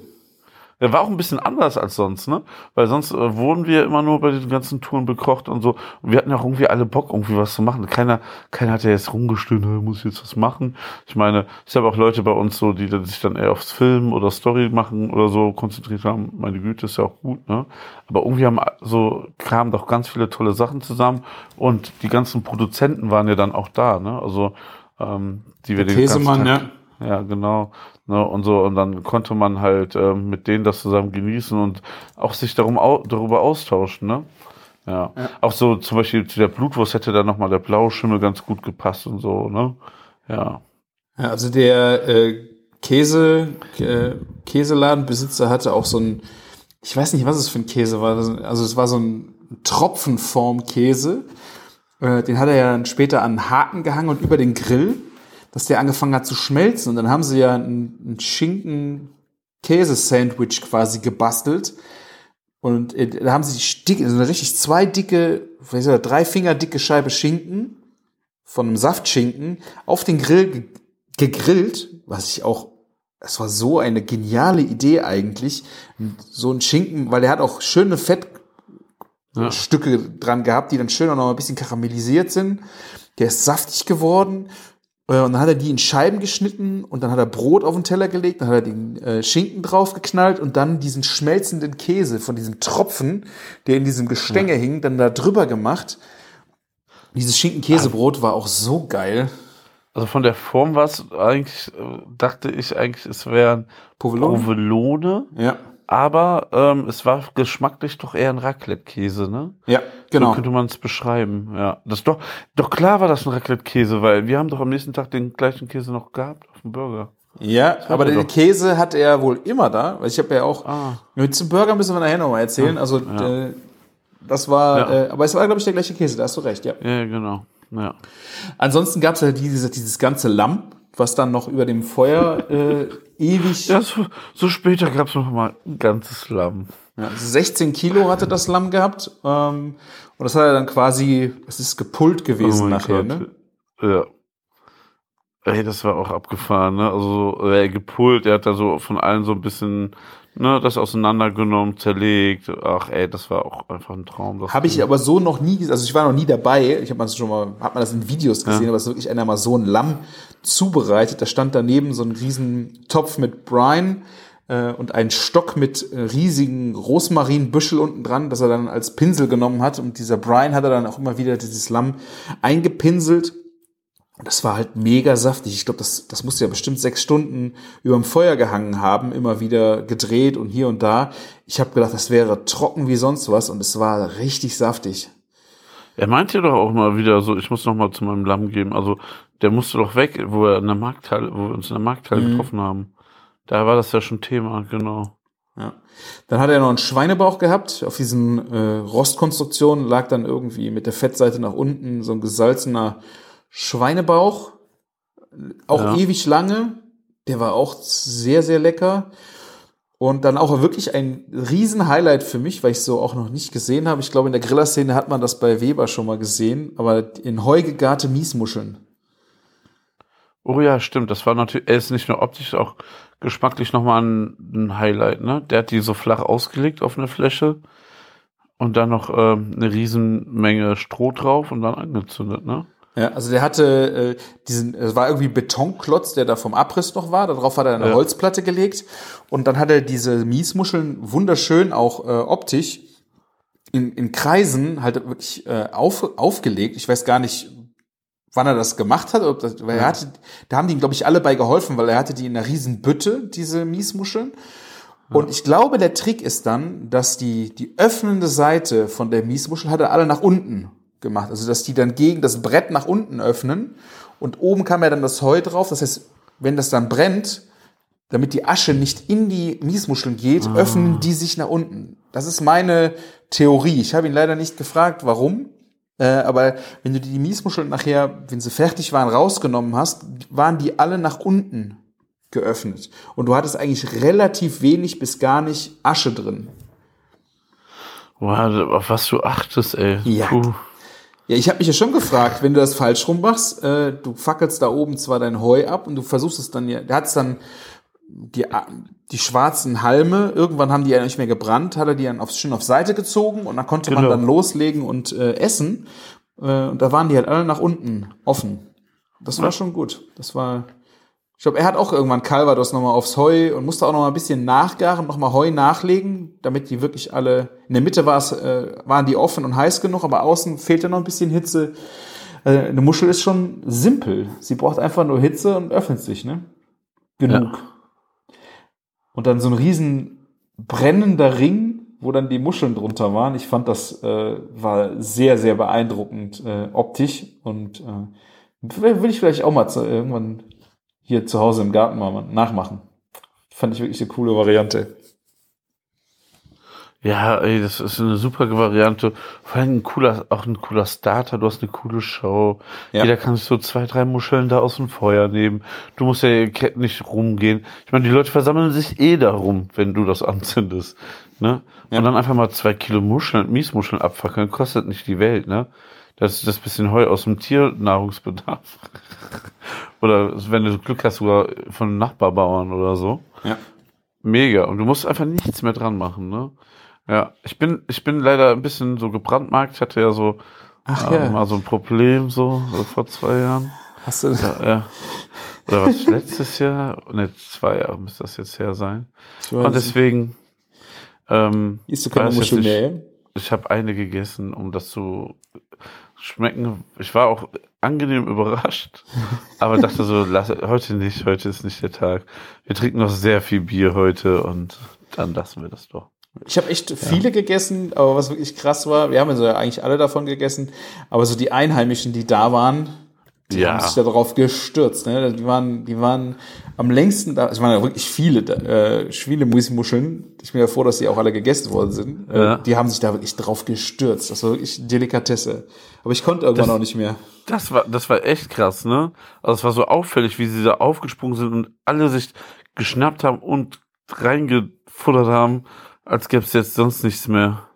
Er war auch ein bisschen anders als sonst, ne? Weil sonst äh, wurden wir immer nur bei diesen ganzen Touren bekocht und so. Und wir hatten ja auch irgendwie alle Bock, irgendwie was zu machen. Keiner, keiner hat ja jetzt rumgestöhnt, "Hey, muss ich jetzt was machen. Ich meine, es habe auch Leute bei uns so, die sich dann eher aufs Film oder Story machen oder so konzentriert haben. Meine Güte, ist ja auch gut, ne? Aber irgendwie haben so, kamen doch ganz viele tolle Sachen zusammen und die ganzen Produzenten waren ja dann auch da, ne? Also, ähm, die wir den ganzen Tag- ja. ja, genau. Ne, und so, und dann konnte man halt ähm, mit denen das zusammen genießen und auch sich darum au darüber austauschen, ne? Ja. Auch so zum Beispiel zu der Blutwurst hätte da nochmal der Blauschimmel ganz gut gepasst und so, ne? Ja. Ja, also der äh, Käse, äh, Käseladenbesitzer hatte auch so ein, ich weiß nicht, was es für ein Käse war. Also es war so ein Tropfenform-Käse. Äh, den hat er ja dann später an einen Haken gehangen und über den Grill, dass der angefangen hat zu schmelzen. Und dann haben sie ja ein, Schinken-Käse-Sandwich quasi gebastelt. Und äh, da haben sie dick, so eine richtig zwei dicke, drei Finger dicke Scheibe Schinken von einem Saftschinken auf den Grill ge gegrillt, was ich auch, es war so eine geniale Idee eigentlich, so ein Schinken, weil der hat auch schöne Fettstücke dran gehabt, die dann schön auch noch ein bisschen karamellisiert sind. Der ist saftig geworden. Äh, Und dann hat er die in Scheiben geschnitten und dann hat er Brot auf den Teller gelegt, dann hat er den äh, Schinken draufgeknallt und dann diesen schmelzenden Käse von diesem Tropfen, der in diesem Gestänge hing, dann da drüber gemacht. Dieses Schinken-Käsebrot war auch so geil. Also von der Form war es eigentlich, äh, dachte ich eigentlich, es wären Provolone? Provolone, Ja. aber ähm, es war geschmacklich doch eher ein Raclette-Käse, ne? Ja, So genau. könnte man es beschreiben, ja. Das doch, doch klar war das ein Raclette-Käse, weil wir haben doch am nächsten Tag den gleichen Käse noch gehabt auf dem Burger. Ja, aber er den doch. Käse hat er wohl immer da, weil ich habe ja auch Ah. mit zum Burger müssen wir nachher noch mal erzählen. Also äh, das war, Ja. äh, aber es war glaube ich der gleiche Käse. Da hast du recht, ja. Ja, genau. Ja. Ansonsten gab es ja dieses, dieses ganze Lamm, was dann noch über dem Feuer äh, [LAUGHS] ewig. Ja, so, so später gab es noch mal ein ganzes Lamm. Ja, 16 Kilo hatte das Lamm gehabt ähm, und das hat er dann quasi, es ist gepult gewesen Oh nachher. Gott. Ne? Ja. Ey, das war auch abgefahren, ne? Also so, äh, gepult, er hat da so von allen so ein bisschen, ne, das auseinandergenommen, zerlegt. Ach, ey, das war auch einfach ein Traum. Habe ich aber so noch nie, also ich war noch nie dabei. Ich habe man schon mal, hat man das in Videos gesehen, aber es ist wirklich einer mal so ein Lamm zubereitet. Da stand daneben so ein riesen Topf mit Brine äh, und ein Stock mit äh, riesigen Rosmarinbüschel unten dran, das er dann als Pinsel genommen hat. Und dieser Brine hat er dann auch immer wieder dieses Lamm eingepinselt. Und das war halt mega saftig. Ich glaube, das, das musste ja bestimmt sechs Stunden über dem Feuer gehangen haben, immer wieder gedreht und hier und da. Ich habe gedacht, das wäre trocken wie sonst was und es war richtig saftig. Er meinte doch auch mal wieder so, ich muss noch mal zu meinem Lamm geben. Also, der musste doch weg, wo er in der Markthalle, wo wir uns in der Markthalle Mhm. getroffen haben. Da war das ja schon Thema, genau. Ja. Dann hat er noch einen Schweinebauch gehabt. Auf diesen äh, Rostkonstruktionen lag dann irgendwie mit der Fettseite nach unten so ein gesalzener Schweinebauch. Auch Ja. ewig lange. Der war auch sehr, sehr lecker. Und dann auch wirklich ein Riesen-Highlight für mich, weil ich so auch noch nicht gesehen habe. Ich glaube, in der Grillerszene hat man das bei Weber schon mal gesehen, aber in Heu gegarte Miesmuscheln. Oh ja, stimmt. Das war natürlich, er ist nicht nur optisch, auch geschmacklich nochmal ein, ein Highlight, ne? Der hat die so flach ausgelegt auf eine Fläche und dann noch ähm, eine Riesenmenge Stroh drauf und dann angezündet, ne? Ja, also der hatte äh, diesen, es war irgendwie Betonklotz, der da vom Abriss noch war. Darauf hat er eine Ja. Holzplatte gelegt und dann hat er diese Miesmuscheln wunderschön auch äh, optisch in, in Kreisen halt wirklich äh, auf, aufgelegt. Ich weiß gar nicht, wann er das gemacht hat. Ob das, weil er hatte, da haben die ihm, glaube ich, alle bei geholfen, weil er hatte die in einer riesen Bütte, diese Miesmuscheln. Und ich glaube, der Trick ist dann, dass die, die öffnende Seite von der Miesmuschel hat er alle nach unten gemacht. Also, dass die dann gegen das Brett nach unten öffnen und oben kam ja dann das Heu drauf. Das heißt, wenn das dann brennt, damit die Asche nicht in die Miesmuscheln geht, öffnen die sich nach unten. Das ist meine Theorie. Ich habe ihn leider nicht gefragt, warum. Äh, aber wenn du die Miesmuscheln nachher, wenn sie fertig waren, rausgenommen hast, waren die alle nach unten geöffnet. Und du hattest eigentlich relativ wenig bis gar nicht Asche drin. Wow, auf was du achtest, ey. Ja. Puh. Ja, ich habe mich ja schon gefragt, wenn du das falsch rum machst, äh, du fackelst da oben zwar dein Heu ab und du versuchst es dann ja, der hat dann die, die schwarzen Halme, irgendwann haben die ja nicht mehr gebrannt, hat er die dann auf, schön auf Seite gezogen und dann konnte man Genau. dann loslegen und äh, essen. Äh, und da waren die halt alle nach unten offen. Das war schon gut. Das war, ich glaube, er hat auch irgendwann Calvados nochmal aufs Heu und musste auch nochmal ein bisschen nachgaren, nochmal Heu nachlegen, damit die wirklich alle, in der Mitte war es, äh, waren die offen und heiß genug, aber außen fehlte noch ein bisschen Hitze. Äh, eine Muschel ist schon simpel. Sie braucht einfach nur Hitze und öffnet sich, ne? Genug. Und dann so ein riesen brennender Ring, wo dann die Muscheln drunter waren. Ich fand das äh, war sehr, sehr beeindruckend äh, optisch und äh, will ich vielleicht auch mal zu, irgendwann hier zu Hause im Garten mal nachmachen. Fand ich wirklich eine coole Variante. Ja, ey, das ist eine super Variante. Vor allem ein cooler, auch ein cooler Starter. Du hast eine coole Show. Ja. Jeder kann sich so zwei, drei Muscheln da aus dem Feuer nehmen. Du musst ja nicht rumgehen. Ich meine, die Leute versammeln sich eh darum, wenn du das anzündest. Ne? Ja. Und dann einfach mal zwei Kilo Muscheln, Miesmuscheln abfackeln, kostet nicht die Welt, ne? Das ist das bisschen Heu aus dem Tiernahrungsbedarf. [LAUGHS] oder wenn du Glück hast, sogar von Nachbarbauern oder so. Ja. Mega. Und du musst einfach nichts mehr dran machen, ne? Ja, ich bin, ich bin leider ein bisschen so gebrandmarkt. Ich hatte ja so Ach äh, ja. mal so ein Problem so, so vor zwei Jahren. Hast du Ja, ja. Oder was letztes Jahr? Ne, zwei Jahre müsste das jetzt her sein. ich Und deswegen ähm, isst du keine Muschel mehr? ey? ich habe eine gegessen, um das zu schmecken. Ich war auch angenehm überrascht, [LAUGHS] aber dachte so, lass, heute nicht, heute ist nicht der Tag. Wir trinken noch sehr viel Bier heute und dann lassen wir das doch. Ich habe echt viele gegessen, aber was wirklich krass war, wir haben ja so eigentlich alle davon gegessen, aber so die Einheimischen, die da waren, die Ja. haben sich darauf gestürzt. Ne? Die waren, die waren am längsten da. Es waren ja wirklich viele, äh, viele Muscheln. Ich bin ja froh, dass die auch alle gegessen worden sind. Ja. Die haben sich da wirklich drauf gestürzt. Das war wirklich Delikatesse. Aber ich konnte irgendwann Das- auch nicht mehr. Das war, das war echt krass, ne? Also es war so auffällig, wie sie da aufgesprungen sind und alle sich geschnappt haben und reingefuttert haben, als gäbe es jetzt sonst nichts mehr.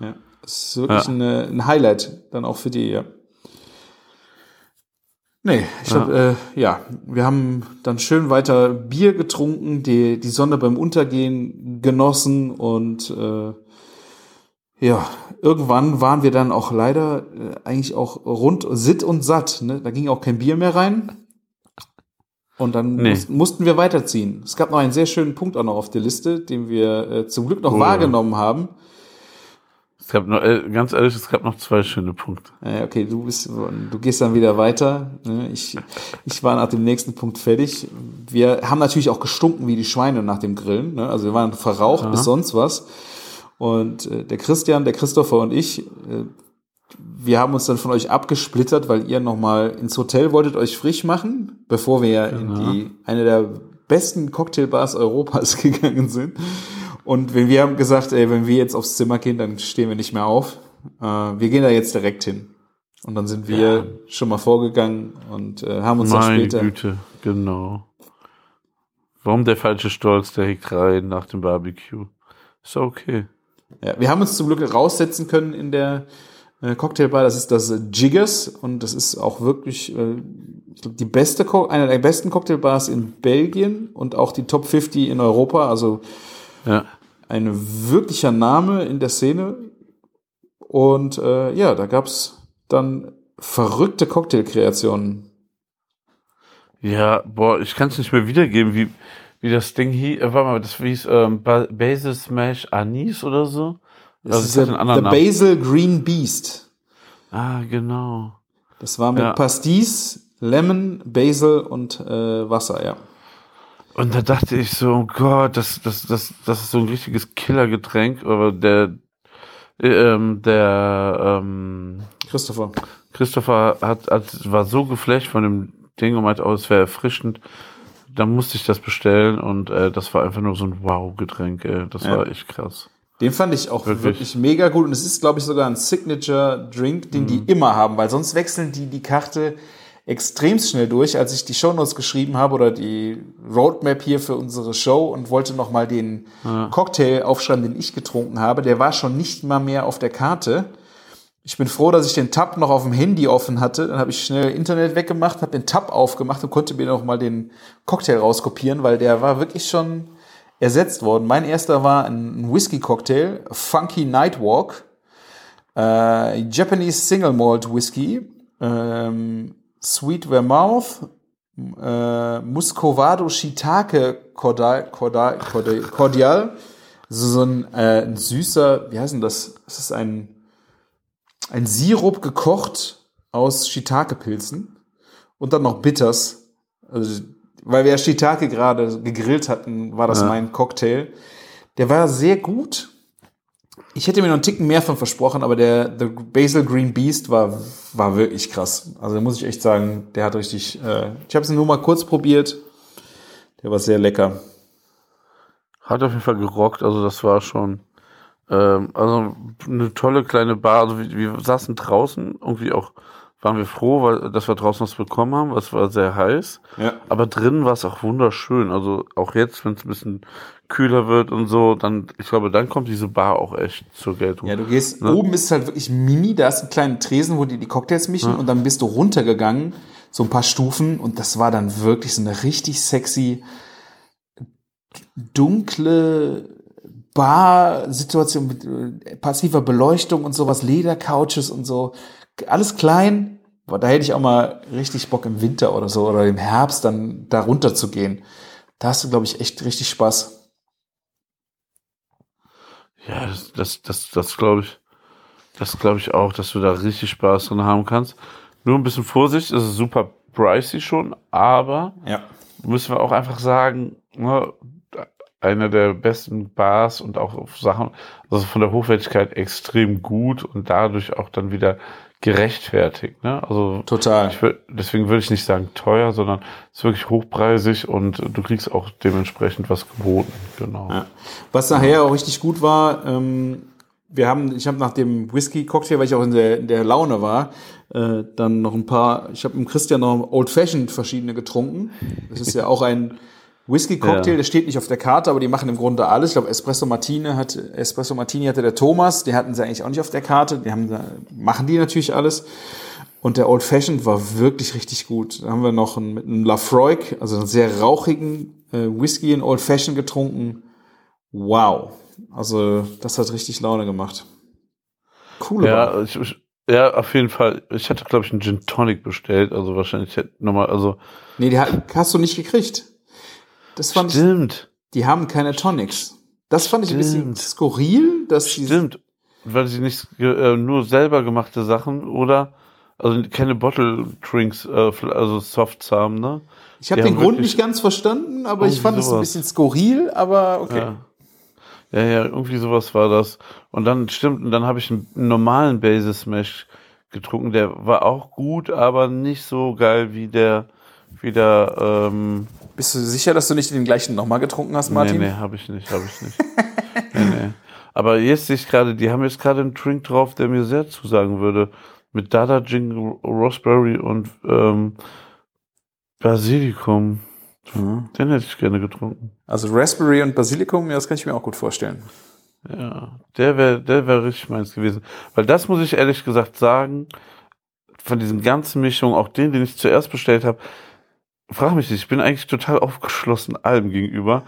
Ja. Das ist wirklich Ja. eine, ein Highlight dann auch für die, ja. Nee, ich Ja. glaube, äh, ja, wir haben dann schön weiter Bier getrunken, die, die Sonne beim Untergehen genossen und äh, ja, irgendwann waren wir dann auch leider äh, eigentlich auch rund, sitt und satt. Ne? Da ging auch kein Bier mehr rein. Und dann Nee. mussten, mussten wir weiterziehen. Es gab noch einen sehr schönen Punkt auch noch auf der Liste, den wir äh, zum Glück noch Oh ja. wahrgenommen haben. Es gab noch, äh, ganz ehrlich, es gab noch zwei schöne Punkte. Ja, okay, du bist, du gehst dann wieder weiter. ne? Ich, ich war nach dem nächsten Punkt fertig. Wir haben natürlich auch gestunken wie die Schweine nach dem Grillen. Ne? Also wir waren verraucht Ja. bis sonst was. Und äh, der Christian, der Christopher und ich, äh, wir haben uns dann von euch abgesplittert, weil ihr nochmal ins Hotel wolltet euch frisch machen, bevor wir ja in Genau. die eine der besten Cocktailbars Europas [LAUGHS] gegangen sind. Und wenn wir haben gesagt, ey, wenn wir jetzt aufs Zimmer gehen, dann stehen wir nicht mehr auf. Äh, wir gehen da jetzt direkt hin. Und dann sind wir Ja. schon mal vorgegangen und äh, haben uns dann Meine später. Güte, genau. Warum der falsche Stolz, der hegt rein nach dem Barbecue? Ist okay. Ja, wir haben uns zum Glück raussetzen können in der Cocktailbar. Das ist das äh, Jiggers und das ist auch wirklich äh, ich glaub, die beste, Co eine der besten Cocktailbars in Belgien und auch die Top 50 in Europa. Also Ja. ein wirklicher Name in der Szene. Und äh, ja, da gab's dann verrückte Cocktailkreationen. Ja, boah, ich kann es nicht mehr wiedergeben, wie, wie das Ding hieß. Äh, warte mal, das hieß ähm, Ba- Basil Smash Anis oder so. Das Also, ist der, Namen. Basil Green Beast. Ah, genau. Das war mit Ja. Pastis, Lemon, Basil und äh, Wasser, ja. Und da dachte ich so, oh Gott, das, das, das, das ist so ein richtiges Killergetränk, aber der, ähm, der, ähm, Christopher. Christopher hat, hat, war so geflasht von dem Ding und meinte, oh, es wäre erfrischend. Dann musste ich das bestellen und äh, das war einfach nur so ein Wow-Getränk. Ey. Das Ja. war echt krass. Den fand ich auch Wirklich. wirklich, mega gut. Und es ist, glaube ich, sogar ein Signature-Drink, den die immer haben, weil sonst wechseln die die Karte extrem schnell durch. Als ich die Shownotes geschrieben habe oder die Roadmap hier für unsere Show und wollte noch mal den Cocktail aufschreiben, den ich getrunken habe, der war schon nicht mal mehr auf der Karte. Ich bin froh, dass ich den Tab noch auf dem Handy offen hatte. Dann habe ich schnell Internet weggemacht, habe den Tab aufgemacht und konnte mir noch mal den Cocktail rauskopieren, weil der war wirklich schon ersetzt worden. Mein erster war ein Whisky-Cocktail, Funky Nightwalk, äh, Japanese Single Malt Whisky, ähm, Sweet Vermouth, äh, Muscovado Shiitake Cordial, Cordial, Cordial, Cordial so, so ein, äh, ein süßer, wie heißt denn das? Das ist ein, ein Sirup gekocht aus Shiitake-Pilzen und dann noch Bitters. Also, weil wir ja Shiitake gerade gegrillt hatten, war das Ja. mein Cocktail. Der war sehr gut. Ich hätte mir noch einen Ticken mehr von versprochen, aber der The Basil Green Beast war, war wirklich krass. Also da muss ich echt sagen, der hat richtig. Äh, ich habe es nur mal kurz probiert. Der war sehr lecker. Hat auf jeden Fall gerockt, also das war schon ähm, also eine tolle kleine Bar. Also wir, wir saßen draußen, irgendwie auch waren wir froh, weil dass wir draußen was bekommen haben, es war sehr heiß. Ja. Aber drinnen war es auch wunderschön. Also auch jetzt, wenn es ein bisschen kühler wird und so, dann, ich glaube, dann kommt diese Bar auch echt zur Geltung. Ja, du gehst, Ne? oben ist es halt wirklich mini, da ist ein kleinen Tresen, wo die die Cocktails mischen und dann bist du runtergegangen, so ein paar Stufen und das war dann wirklich so eine richtig sexy, dunkle Bar-Situation mit äh, passiver Beleuchtung und sowas, Ledercouches und so, alles klein, aber da hätte ich auch mal richtig Bock im Winter oder so oder im Herbst dann da runter zu gehen. Da hast du, glaube ich, echt richtig Spaß. Ja, das, das, das, das glaube ich, das glaube ich auch, dass du da richtig Spaß drin haben kannst. Nur ein bisschen Vorsicht, es ist super pricey schon, aber Ja. müssen wir auch einfach sagen, ne, eine der besten Bars und auch auf Sachen, also von der Hochwertigkeit extrem gut und dadurch auch dann wieder gerechtfertigt. Ne? Also Total. würd, deswegen würde ich nicht sagen teuer, sondern es ist wirklich hochpreisig und du kriegst auch dementsprechend was geboten. Genau. Ja. Was nachher auch richtig gut war, ähm, wir haben, ich habe nach dem Whisky-Cocktail, weil ich auch in der, in der Laune war, äh, dann noch ein paar, ich habe mit Christian noch Old Fashioned verschiedene getrunken. Das ist ja auch ein Whisky-Cocktail, Ja. der steht nicht auf der Karte, aber die machen im Grunde alles. Ich glaube, Espresso Martini hat, Espresso Martini hatte der Thomas, die hatten sie eigentlich auch nicht auf der Karte, die haben, machen die natürlich alles. Und der Old Fashioned war wirklich richtig gut. Da haben wir noch einen, mit einem Lafroig, also einen sehr rauchigen äh, Whisky in Old Fashioned getrunken. Wow. Also, das hat richtig Laune gemacht. Coole. Ja, ich, ich, ja, auf jeden Fall. Ich hatte, glaube ich, einen Gin Tonic bestellt, also wahrscheinlich hätte nochmal, also Nee, die hast du nicht gekriegt. Das fand ich, stimmt, die haben keine Tonics. Das fand ich ein bisschen Stimmt. skurril, dass die, stimmt. Weil sie nicht äh, nur selber gemachte Sachen oder also keine Bottle Drinks, äh, also Softs haben, ne? ich habe die den Grund nicht ganz verstanden, aber ich fand es ein bisschen skurril, aber okay. Ja. Ja, ja, irgendwie sowas war das. Und dann stimmt, und dann habe ich einen normalen Basil Smash getrunken, der war auch gut, aber nicht so geil wie der, wie der, ähm, Bist du sicher, dass du nicht den gleichen nochmal getrunken hast, Martin? Nee, nee, habe ich nicht, habe ich nicht. [LAUGHS] nee, nee. Aber jetzt sehe ich gerade, die haben jetzt gerade einen Drink drauf, der mir sehr zusagen würde. Mit Dada Gin, Raspberry und ähm, Basilikum. Mhm. Den hätte ich gerne getrunken. Also Raspberry und Basilikum, ja, das kann ich mir auch gut vorstellen. Ja, der wäre der wär richtig meins gewesen. Weil das muss ich ehrlich gesagt sagen, von diesen ganzen Mischungen, auch den, den ich zuerst bestellt habe, frag mich nicht, ich bin eigentlich total aufgeschlossen allem gegenüber.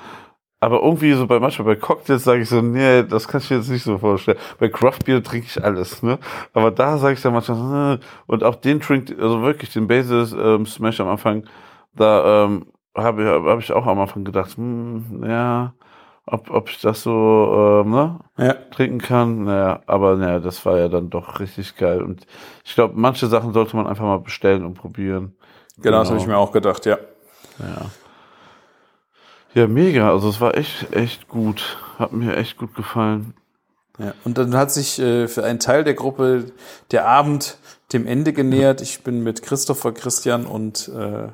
Aber irgendwie so bei manchmal bei Cocktails sage ich so, nee, das kann ich mir jetzt nicht so vorstellen. Bei Craft Beer trinke ich alles, ne? Aber da sage ich dann manchmal, und auch den trinkt, also wirklich den Basis ähm, Smash am Anfang, da ähm, habe ich, hab ich auch am Anfang gedacht, hm, ja, ob, ob ich das so ähm, ne, Ja. trinken kann. Naja, aber naja, das war ja dann doch richtig geil. Und ich glaube, manche Sachen sollte man einfach mal bestellen und probieren. Genau, das habe ich mir auch gedacht, ja. Ja. Ja, mega. Also es war echt, echt gut. Hat mir echt gut gefallen. Ja, und dann hat sich äh, für einen Teil der Gruppe der Abend dem Ende genähert. Ich bin mit Christopher, Christian und äh,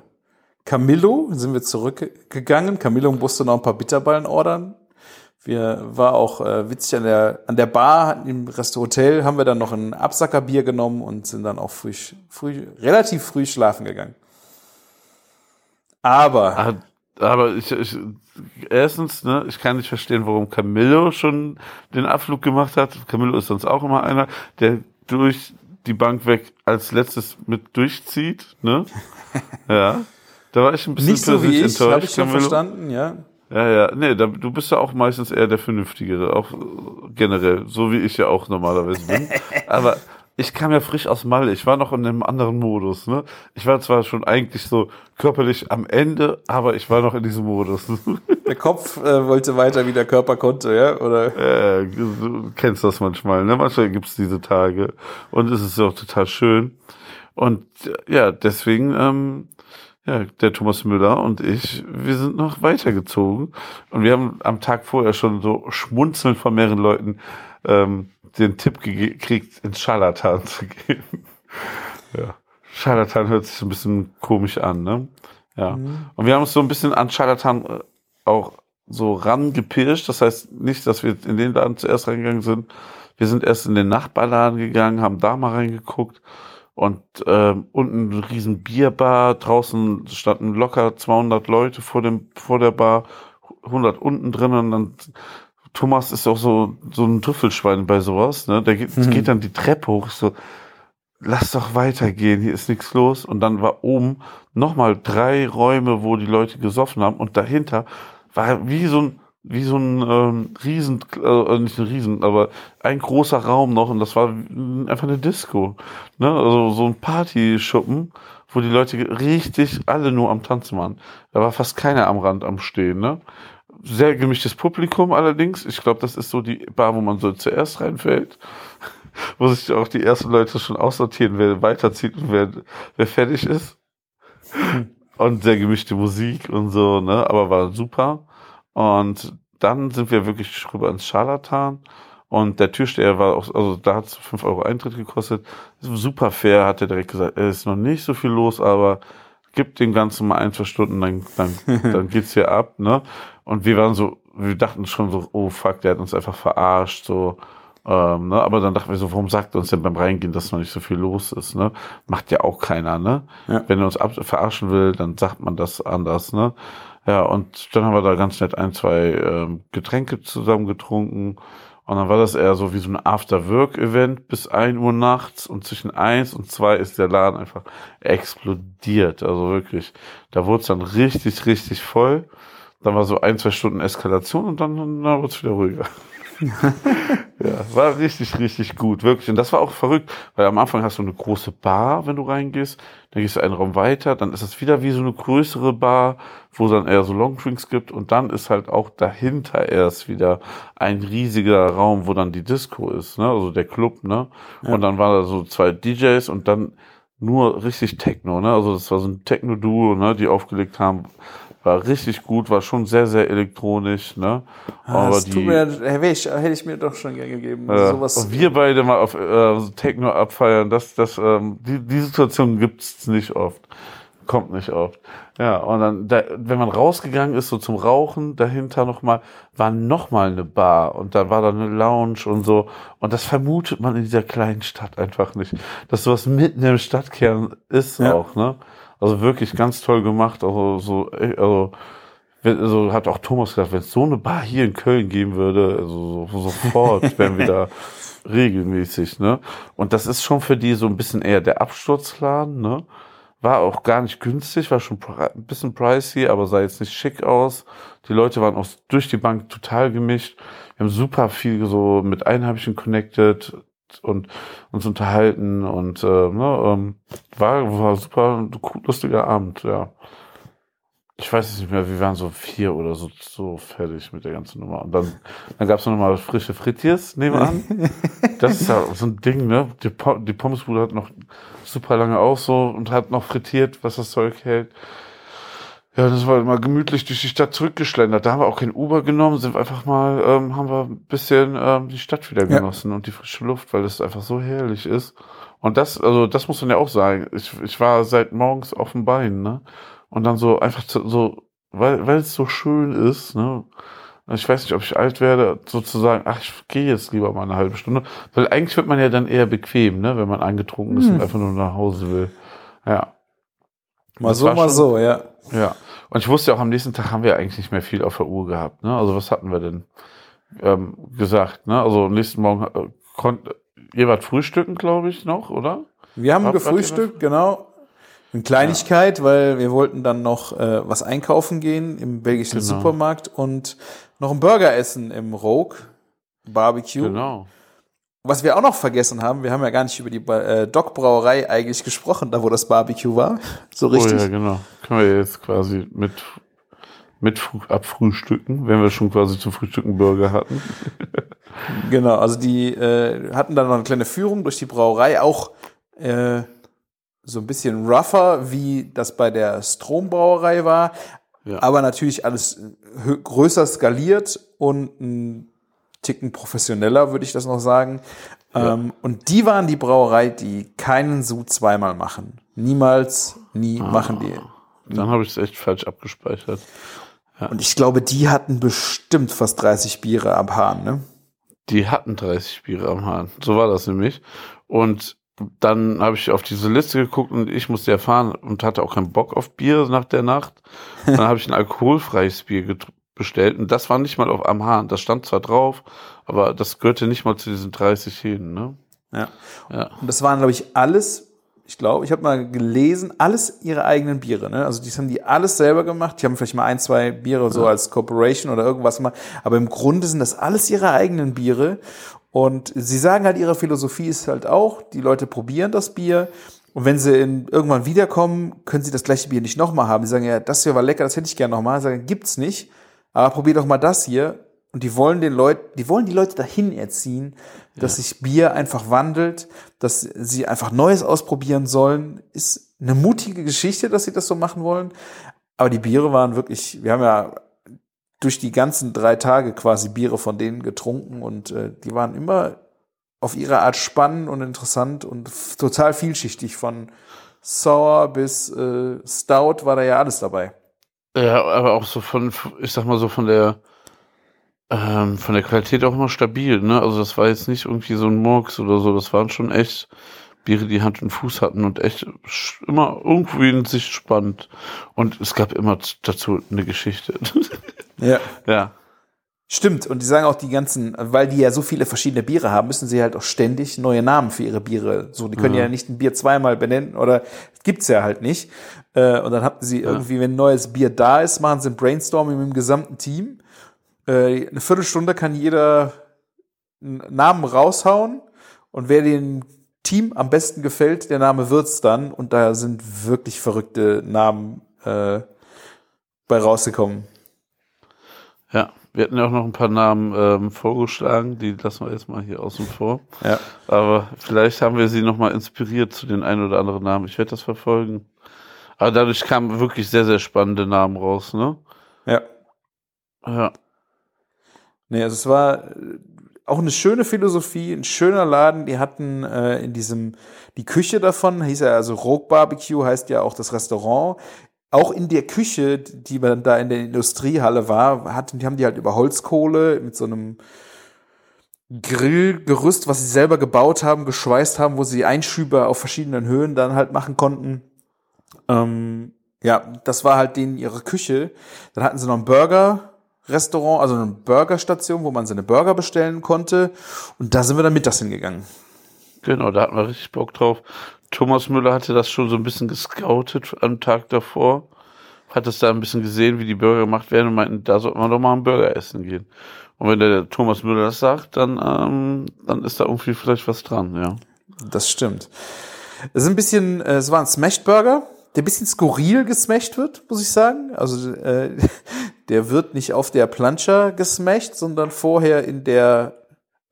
Camillo sind wir zurückgegangen. Camillo musste noch ein paar Bitterballen ordern. Wir war auch äh, witzig an der an der Bar im Restaurant haben wir dann noch ein Absackerbier genommen und sind dann auch früh, früh relativ früh schlafen gegangen. Aber Ah, Aber ich, ich erstens, ne, ich kann nicht verstehen, warum Camillo schon den Abflug gemacht hat. Camillo ist sonst auch immer einer, der durch die Bank weg als letztes mit durchzieht, ne? [LAUGHS] ja. Da war ich ein bisschen nicht so wie ich, habe ich schon Camillo. verstanden, ja. Ja, ja, nee, da, du bist ja auch meistens eher der Vernünftige, auch äh, generell, so wie ich ja auch normalerweise bin. [LAUGHS] Aber ich kam ja frisch aus Malle, ich war noch in einem anderen Modus, ne? Ich war zwar schon eigentlich so körperlich am Ende, aber ich war noch in diesem Modus. Der Kopf äh, wollte weiter, wie der Körper konnte, ja, oder? äh, du kennst das manchmal, ne? Manchmal gibt's diese Tage und es ist auch total schön. Und äh, ja, deswegen, ähm, ja, der Thomas Müller und ich, wir sind noch weitergezogen. Und wir haben am Tag vorher schon so schmunzelnd von mehreren Leuten ähm, den Tipp gekriegt, ins Scharlatan zu gehen. ja. Scharlatan hört sich so ein bisschen komisch an, ne? Ja. Und wir haben uns so ein bisschen an Scharlatan äh, auch so rangepirscht. Das heißt nicht, dass wir in den Laden zuerst reingegangen sind. Wir sind erst in den Nachbarladen gegangen, haben da mal reingeguckt. Und ähm, unten eine riesen Bierbar, draußen standen locker 200 Leute vor dem vor der Bar, 100 unten drin und dann Thomas ist auch so so ein Trüffelschwein bei sowas, ne? Der geht, geht dann die Treppe hoch, so lass doch weitergehen, hier ist nichts los und dann war oben nochmal drei Räume, wo die Leute gesoffen haben und dahinter war wie so ein wie so ein ähm, Riesen, äh, nicht ein Riesen, aber ein großer Raum noch und das war einfach eine Disco. Ne? Also so ein Partyschuppen, wo die Leute richtig alle nur am Tanzen waren. Da war fast keiner am Rand am Stehen. Ne? Sehr gemischtes Publikum allerdings. Ich glaube, das ist so die Bar, wo man so zuerst reinfällt. [LAUGHS] wo sich auch die ersten Leute schon aussortieren, wer weiterzieht und wer, wer fertig ist. Und sehr gemischte Musik und so, ne? Aber war super. Und dann sind wir wirklich rüber ins Scharlatan. Und der Türsteher war auch, also da hat es 5 Euro Eintritt gekostet. Super fair, hat er direkt gesagt, es ist noch nicht so viel los, aber gib dem Ganzen mal ein, zwei Stunden, dann, dann, [LAUGHS] dann geht's hier ab, ne? Und wir waren so, wir dachten schon so, oh fuck, der hat uns einfach verarscht, so. Ähm, ne? Aber dann dachten wir so, warum sagt er uns denn beim Reingehen, dass noch nicht so viel los ist, ne? Macht ja auch keiner, ne? Ja. Wenn er uns ab verarschen will, dann sagt man das anders, ne? Ja, und dann haben wir da ganz nett ein, zwei ähm, Getränke zusammen getrunken. Und dann war das eher so wie so ein After-Work-Event bis ein Uhr nachts und zwischen eins und zwei ist der Laden einfach explodiert. Also wirklich, da wurde es dann richtig, richtig voll. Dann war so ein, zwei Stunden Eskalation und dann, dann wurde es wieder ruhiger. [LAUGHS] ja, war richtig, richtig gut, wirklich. Und das war auch verrückt, weil am Anfang hast du eine große Bar, wenn du reingehst, dann gehst du einen Raum weiter, dann ist es wieder wie so eine größere Bar, wo es dann eher so Longdrinks gibt. Und dann ist halt auch dahinter erst wieder ein riesiger Raum, wo dann die Disco ist, ne, also der Club, ne, und dann waren da so zwei DJs und dann nur richtig Techno, ne, also das war so ein Techno-Duo, ne, die aufgelegt haben, war richtig gut, war schon sehr, sehr elektronisch, ne, Ah, das tut mir, hätte ich, hätte ich mir doch schon gern gegeben. ja, Sowas, wir beide mal auf äh, Techno abfeiern, das, das, ähm, die, die Situation gibt's nicht oft. Kommt nicht oft. Ja, und dann, da, wenn man rausgegangen ist, so zum Rauchen, dahinter nochmal, war nochmal eine Bar und da war dann eine Lounge und so. Und das vermutet man in dieser kleinen Stadt einfach nicht. Dass sowas mitten im Stadtkern ist Ja. auch, ne? Also wirklich ganz toll gemacht. Also so, äh, also, also hat auch Thomas gesagt, wenn es so eine Bar hier in Köln geben würde, also so, sofort [LAUGHS] wären wir da regelmäßig, ne? Und das ist schon für die so ein bisschen eher der Absturzladen, ne? war auch gar nicht günstig, war schon ein bisschen pricey, aber sah jetzt nicht schick aus. Die Leute waren auch durch die Bank total gemischt. Wir haben super viel so mit Einheimischen connected und uns unterhalten und äh, ne, ähm, war, war super ein lustiger Abend, ja. Ich weiß es nicht mehr, wir waren so vier oder so, so fertig mit der ganzen Nummer. Und dann, dann gab es noch mal frische Frittiers nebenan. [LAUGHS] das ist ja so ein Ding, ne? Die, die Pommesbude hat noch super lange auf so und hat noch frittiert, was das Zeug hält. Ja, das war immer gemütlich durch die Stadt zurückgeschlendert. Da haben wir auch kein Uber genommen, sind einfach mal, ähm, haben wir ein bisschen ähm, die Stadt wieder Ja. genossen und die frische Luft, weil es einfach so herrlich ist. Und das, also das muss man ja auch sagen. Ich, ich war seit morgens auf dem Bein, ne? Und dann so einfach zu, so, weil, weil es so schön ist, ne? Ich weiß nicht, ob ich alt werde, sozusagen, ach, ich gehe jetzt lieber mal eine halbe Stunde. Weil eigentlich wird man ja dann eher bequem, ne, wenn man angetrunken ist Hm. und einfach nur nach Hause will. Ja. Mal Das so, mal schon- so, ja. Ja. Und ich wusste ja auch, am nächsten Tag haben wir eigentlich nicht mehr viel auf der Uhr gehabt. Ne? Also was hatten wir denn ähm, gesagt? Ne? Also am nächsten Morgen äh, konnte ihr wart frühstücken, glaube ich, noch, oder? Wir haben Habt- gefrühstückt, genau. Eine Kleinigkeit, weil wir wollten dann noch äh, was einkaufen gehen im belgischen Genau. Supermarkt und noch einen Burger essen im Rogue Barbecue. Genau. Was wir auch noch vergessen haben, wir haben ja gar nicht über die äh, Doc Brauerei eigentlich gesprochen, da wo das Barbecue war. So richtig. Oh ja, genau. Können wir jetzt quasi mit, mit Früh- abfrühstücken, wenn wir schon quasi zum Frühstücken Burger hatten. [LAUGHS] Genau, also die äh, hatten dann noch eine kleine Führung durch die Brauerei, auch äh, so ein bisschen rougher, wie das bei der Strombrauerei war, Ja. aber natürlich alles hö- größer skaliert und ein Ticken professioneller, würde ich das noch sagen. Ja. Ähm, und die waren die Brauerei, die keinen Sud zweimal machen. Niemals, nie Ah. machen die. Dann habe ich es echt falsch abgespeichert. Und ich glaube, die hatten bestimmt fast 30 Biere am Hahn, ne? Die hatten 30 Biere am Hahn. So war das nämlich. Und dann habe ich auf diese Liste geguckt und ich musste ja fahren und hatte auch keinen Bock auf Bier nach der Nacht. Dann [LAUGHS] habe ich ein alkoholfreies Bier bestellt und das war nicht mal auf am Hahn. Das stand zwar drauf, aber das gehörte nicht mal zu diesen 30 hin. Ne? Ja. Ja. Und das waren, glaube ich, alles, ich glaube, ich habe mal gelesen, alles ihre eigenen Biere. Ne? Also die haben die alles selber gemacht. Die haben vielleicht mal ein, zwei Biere so als Corporation oder irgendwas mal. Aber im Grunde sind das alles ihre eigenen Biere. Und sie sagen halt, ihre Philosophie ist halt auch, die Leute probieren das Bier. Und wenn sie in, irgendwann wiederkommen, können sie das gleiche Bier nicht nochmal haben. Die sagen, ja, das hier war lecker, das hätte ich gerne nochmal. Sagen, gibt's nicht. Aber probier doch mal das hier. Und die wollen den Leuten, die wollen die Leute dahin erziehen, dass sich Bier einfach wandelt, dass sie einfach Neues ausprobieren sollen. Ist eine mutige Geschichte, dass sie das so machen wollen. Aber die Biere waren wirklich, wir haben ja durch die ganzen drei Tage quasi Biere von denen getrunken und äh, die waren immer auf ihre Art spannend und interessant und total vielschichtig. Von Sour bis äh, Stout war da ja alles dabei. Ja, aber auch so von, ich sag mal so von der, ähm, von der Qualität auch immer stabil, ne? Also das war jetzt nicht irgendwie so ein Murks oder so, das waren schon echt Biere, die Hand und Fuß hatten und echt immer irgendwie in sich spannend. Und es gab immer dazu eine Geschichte. [LAUGHS] Ja. ja. Stimmt, und die sagen auch die ganzen, weil die ja so viele verschiedene Biere haben, müssen sie halt auch ständig neue Namen für ihre Biere. So, die können ja, nicht ein Bier zweimal benennen oder gibt's ja halt nicht. Äh, und dann hatten sie irgendwie, wenn ein neues Bier da ist, machen sie ein Brainstorming mit dem gesamten Team. Äh, eine Viertelstunde kann jeder einen Namen raushauen und wer dem Team am besten gefällt, der Name wird's dann. Und da sind wirklich verrückte Namen äh, bei rausgekommen. Ja. Wir hatten ja auch noch ein paar Namen ähm, vorgeschlagen, die lassen wir jetzt mal hier außen vor. Ja. Aber vielleicht haben wir sie nochmal inspiriert zu den ein oder anderen Namen. Ich werde das verfolgen. Aber dadurch kamen wirklich sehr, sehr spannende Namen raus, ne? Ja. Ja. Nee, also es war äh, auch eine schöne Philosophie, ein schöner Laden. Die hatten äh, in diesem, die Küche davon, hieß ja also Rogue Barbecue, heißt ja auch das Restaurant. Auch in der Küche, die man da in der Industriehalle war, hatten, die haben die halt über Holzkohle mit so einem Grillgerüst, was sie selber gebaut haben, geschweißt haben, wo sie Einschübe auf verschiedenen Höhen dann halt machen konnten. Ähm, ja, das war halt denen ihre Küche. Dann hatten sie noch ein Burger-Restaurant, also eine Burgerstation, wo man seine Burger bestellen konnte. Und da sind wir dann mittags hingegangen. Genau, da hatten wir richtig Bock drauf. Thomas Müller hatte das schon so ein bisschen gescoutet am Tag davor. Hat es da ein bisschen gesehen, wie die Burger gemacht werden und meinten, da sollte man doch mal einen Burger essen gehen. Und wenn der Thomas Müller das sagt, dann, ähm, dann ist da irgendwie vielleicht was dran, ja. Das stimmt. Es ist ein bisschen, äh, es war ein Smashed Burger, der ein bisschen skurril gesmashed wird, muss ich sagen. Also äh, [LAUGHS] der wird nicht auf der Plancha gesmashed, sondern vorher in der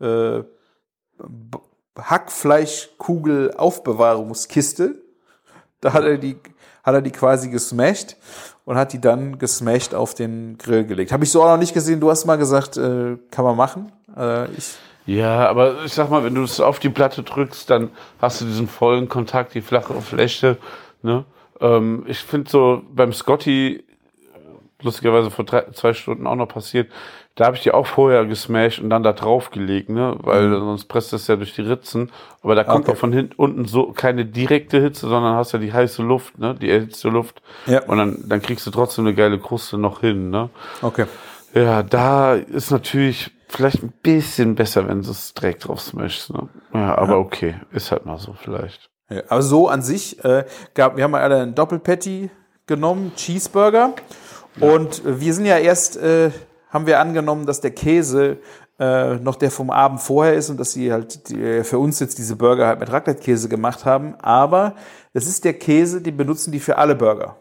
äh, Hackfleischkugel-Aufbewahrungskiste. Da hat er die hat er die quasi gesmashed und hat die dann gesmashed auf den Grill gelegt. Habe ich so auch noch nicht gesehen. Du hast mal gesagt, äh, kann man machen. Äh, ich Ja, aber ich sag mal, wenn du es auf die Platte drückst, dann hast du diesen vollen Kontakt, die flache Fläche. Ne? Ähm, ich finde so beim Scotty, äh, lustigerweise vor drei, zwei Stunden auch noch passiert, da habe ich die auch vorher gesmashed und dann da drauf gelegt, ne? Weil sonst presst das ja durch die Ritzen. Aber da kommt Okay. auch von hinten unten so keine direkte Hitze, sondern hast ja die heiße Luft, ne? Die erhitzte Luft. Ja. Und dann, dann kriegst du trotzdem eine geile Kruste noch hin, ne? okay. Ja, da ist natürlich vielleicht ein bisschen besser, wenn du es direkt drauf smashst. Ne? Ja, aber okay, ist halt mal so vielleicht. Ja, aber so an sich äh, gab, wir haben mal alle einen Doppelpatty genommen, Cheeseburger. Und äh, wir sind ja erst, äh, haben wir angenommen, dass der Käse äh, noch der vom Abend vorher ist und dass sie halt die, für uns jetzt diese Burger halt mit Raclette-Käse gemacht haben. Aber es ist der Käse, den benutzen die für alle Burger.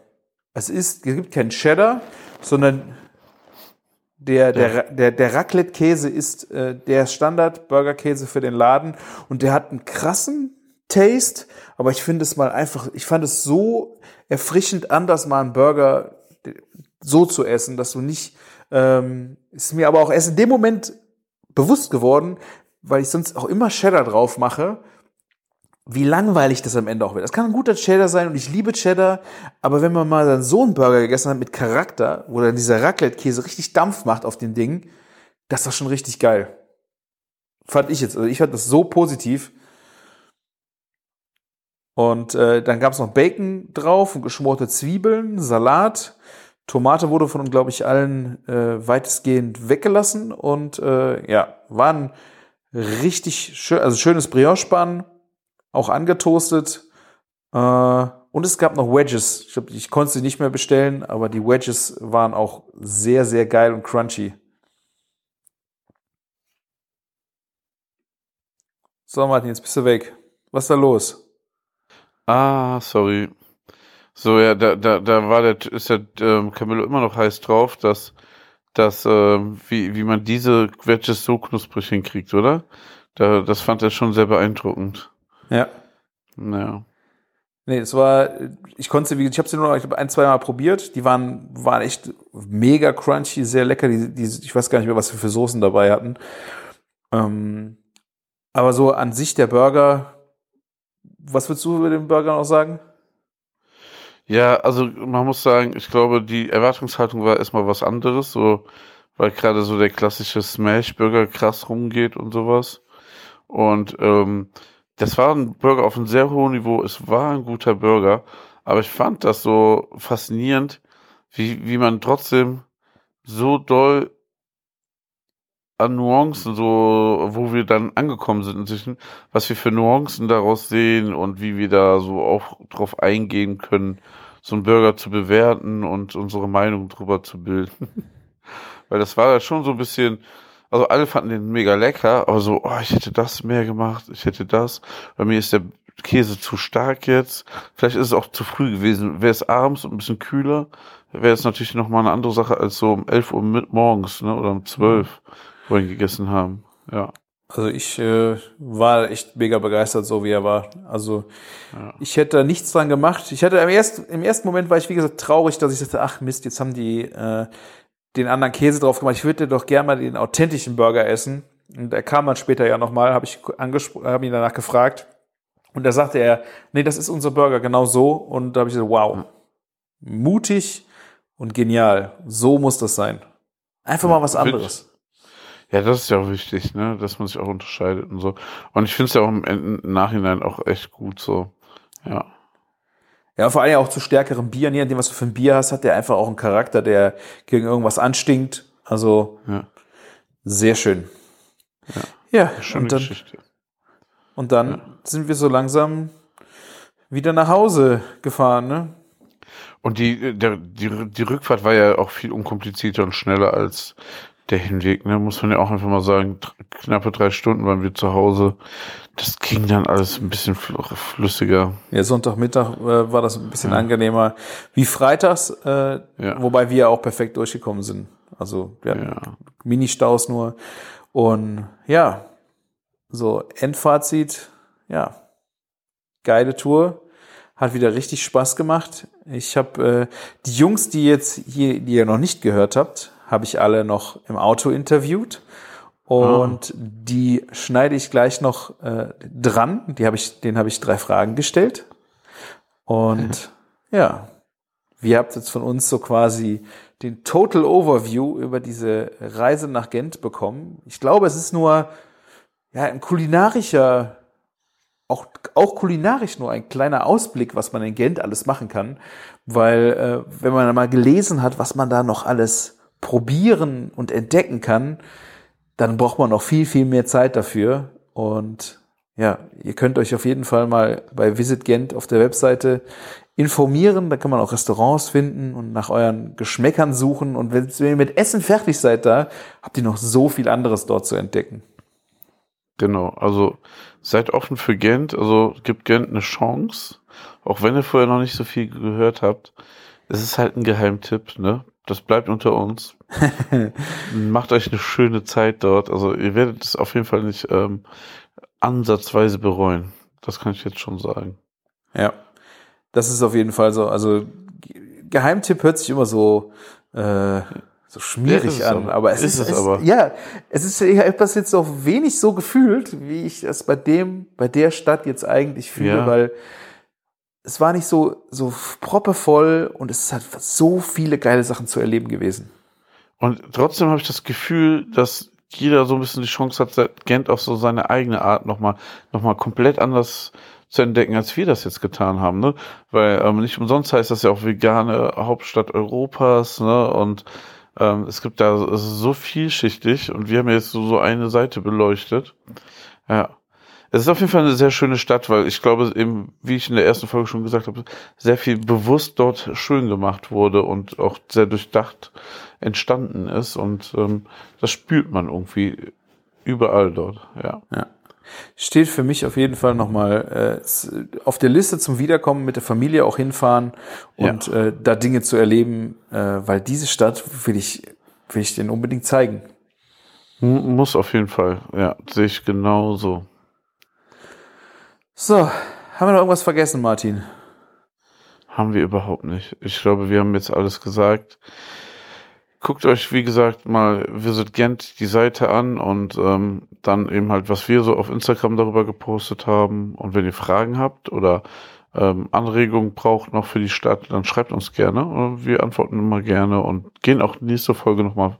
Es ist, es gibt keinen Cheddar, sondern der, der, der, der Raclette-Käse ist äh, der Standard-Burger-Käse für den Laden und der hat einen krassen Taste, aber ich finde es mal einfach, ich fand es so erfrischend anders, mal einen Burger so zu essen, dass du nicht, ähm, ist mir aber auch erst in dem Moment bewusst geworden, weil ich sonst auch immer Cheddar drauf mache, wie langweilig das am Ende auch wird. Das kann ein guter Cheddar sein und ich liebe Cheddar, aber wenn man mal dann so einen Burger gegessen hat mit Charakter, wo dann dieser Raclette-Käse richtig Dampf macht auf dem Ding, das ist doch schon richtig geil. Fand ich jetzt. Also ich fand das so positiv. Und äh, dann gab es noch Bacon drauf und geschmorte Zwiebeln, Salat. Tomate wurde von, glaube ich, allen äh, weitestgehend weggelassen. Und äh, ja, waren richtig schön, also schönes Brioche-Bann, auch angetoastet. Äh, und es gab noch Wedges. Ich, ich konnte sie nicht mehr bestellen, aber die Wedges waren auch sehr, sehr geil und crunchy. So, Martin, jetzt bist du weg. Was ist da los? Ah, sorry. So, ja, da, da, da war der, ist der ähm, Camillo immer noch heiß drauf, dass, dass ähm, wie, wie man diese Wedges so knusprig hinkriegt, oder? Da, das fand er schon sehr beeindruckend. Ja. Naja. Nee, es war, ich konnte sie, wie ich habe sie nur noch ich glaub, ein, zwei Mal probiert. Die waren, waren echt mega crunchy, sehr lecker. Die, die, ich weiß gar nicht mehr, was wir für Soßen dabei hatten. Ähm, aber so an sich der Burger, was würdest du über den Burger noch sagen? Ja, also man muss sagen, ich glaube, die Erwartungshaltung war erstmal was anderes, so, weil gerade so der klassische Smash-Burger krass rumgeht und sowas. Und ähm, das war ein Burger auf einem sehr hohen Niveau. Es war ein guter Burger, aber ich fand das so faszinierend, wie, wie man trotzdem so doll an Nuancen, so, wo wir dann angekommen sind inzwischen, was wir für Nuancen daraus sehen und wie wir da so auch drauf eingehen können, so einen Burger zu bewerten und unsere Meinung drüber zu bilden. [LAUGHS] Weil das war ja schon so ein bisschen, also alle fanden den mega lecker, aber so, oh, ich hätte das mehr gemacht, ich hätte das. Bei mir ist der Käse zu stark jetzt. Vielleicht ist es auch zu früh gewesen. Wäre es abends und ein bisschen kühler, wäre es natürlich nochmal eine andere Sache als so um 11 Uhr morgens, ne, oder um 12, ihn gegessen haben. Ja. Also ich äh, war echt mega begeistert, so wie er war. Also Ja. ich hätte da nichts dran gemacht. Ich hatte im ersten, im ersten Moment war ich, wie gesagt, traurig, dass ich dachte, ach Mist, jetzt haben die äh, den anderen Käse drauf gemacht. Ich würde doch gerne mal den authentischen Burger essen. Und er kam dann später ja nochmal, habe ich angesprochen, habe ihn danach gefragt. Und da sagte er, nee, das ist unser Burger, genau so. Und da habe ich gesagt, wow, mutig und genial. So muss das sein. Einfach mal was anderes. Ja, das ist ja auch wichtig, ne, dass man sich auch unterscheidet und so. Und ich finde es ja auch im, im Nachhinein auch echt gut so. Ja. Ja, vor allem auch zu stärkerem Bier, je nachdem, was du für ein Bier hast, hat der einfach auch einen Charakter, der gegen irgendwas anstinkt. Also Ja. sehr schön. Ja, Schöne und dann, Geschichte. und dann Ja. sind wir so langsam wieder nach Hause gefahren, ne? Und die, der, die, die Rückfahrt war ja auch viel unkomplizierter und schneller als der Hinweg, ne? Muss man ja auch einfach mal sagen, knappe drei Stunden waren wir zu Hause. Das ging dann alles ein bisschen flüssiger. Ja, Sonntagmittag äh, war das ein bisschen ja. angenehmer wie freitags, äh, ja. wobei wir auch perfekt durchgekommen sind. Also wir hatten ja. Mini-Staus nur. Und ja, so Endfazit, ja, geile Tour, hat wieder richtig Spaß gemacht. Ich habe äh, die Jungs, die jetzt hier, die ihr noch nicht gehört habt, habe ich alle noch im Auto interviewt. Und oh. die schneide ich gleich noch äh, dran. Die habe ich, denen habe ich drei Fragen gestellt. Und ja, wir habt jetzt von uns so quasi den Total Overview über diese Reise nach Gent bekommen. Ich glaube, es ist nur ja, ein kulinarischer, auch, auch kulinarisch nur ein kleiner Ausblick, was man in Gent alles machen kann. Weil, äh, wenn man mal gelesen hat, was man da noch alles probieren und entdecken kann, dann braucht man noch viel, viel mehr Zeit dafür. Und ja, ihr könnt euch auf jeden Fall mal bei Visit Gent auf der Webseite informieren. Da kann man auch Restaurants finden und nach euren Geschmäckern suchen. Und wenn, ihr mit Essen fertig seid da, habt ihr noch so viel anderes dort zu entdecken. Genau, also seid offen für Gent. Also gibt Gent eine Chance. Auch wenn ihr vorher noch nicht so viel gehört habt. Es ist halt ein Geheimtipp, ne? Das bleibt unter uns. [LAUGHS] Macht euch eine schöne Zeit dort. Also ihr werdet es auf jeden Fall nicht ähm, ansatzweise bereuen. Das kann ich jetzt schon sagen. Ja, das ist auf jeden Fall so. Also Geheimtipp hört sich immer so äh, so schmierig ja, an, aber, es ist, ist es, aber. ja, es ist ja etwas jetzt auch wenig so gefühlt, wie ich es bei dem, bei der Stadt jetzt eigentlich fühle, ja. weil es war nicht so, so proppevoll und es hat so viele geile Sachen zu erleben gewesen. Und trotzdem habe ich das Gefühl, dass jeder so ein bisschen die Chance hat, Gent auf so seine eigene Art nochmal, noch mal komplett anders zu entdecken, als wir das jetzt getan haben, ne? Weil ähm, nicht umsonst heißt das ja auch vegane Hauptstadt Europas, ne? Und ähm, es gibt da so vielschichtig und wir haben jetzt so, so eine Seite beleuchtet. Ja. Es ist auf jeden Fall eine sehr schöne Stadt, weil ich glaube, eben, wie ich in der ersten Folge schon gesagt habe, sehr viel bewusst dort schön gemacht wurde und auch sehr durchdacht entstanden ist. Und ähm, das spürt man irgendwie überall dort, ja. ja. Steht für mich auf jeden Fall nochmal äh, auf der Liste zum Wiederkommen mit der Familie auch hinfahren und ja. äh, da Dinge zu erleben, äh, weil diese Stadt will ich, will ich denen unbedingt zeigen. Muss auf jeden Fall, ja, sehe ich genauso. So, haben wir noch irgendwas vergessen, Martin? Haben wir überhaupt nicht. Ich glaube, wir haben jetzt alles gesagt. Guckt euch, wie gesagt, mal Visit Gent die Seite an und ähm, dann eben halt, was wir so auf Instagram darüber gepostet haben. Und wenn ihr Fragen habt oder ähm, Anregungen braucht noch für die Stadt, dann schreibt uns gerne. Wir antworten immer gerne und gehen auch nächste Folge nochmal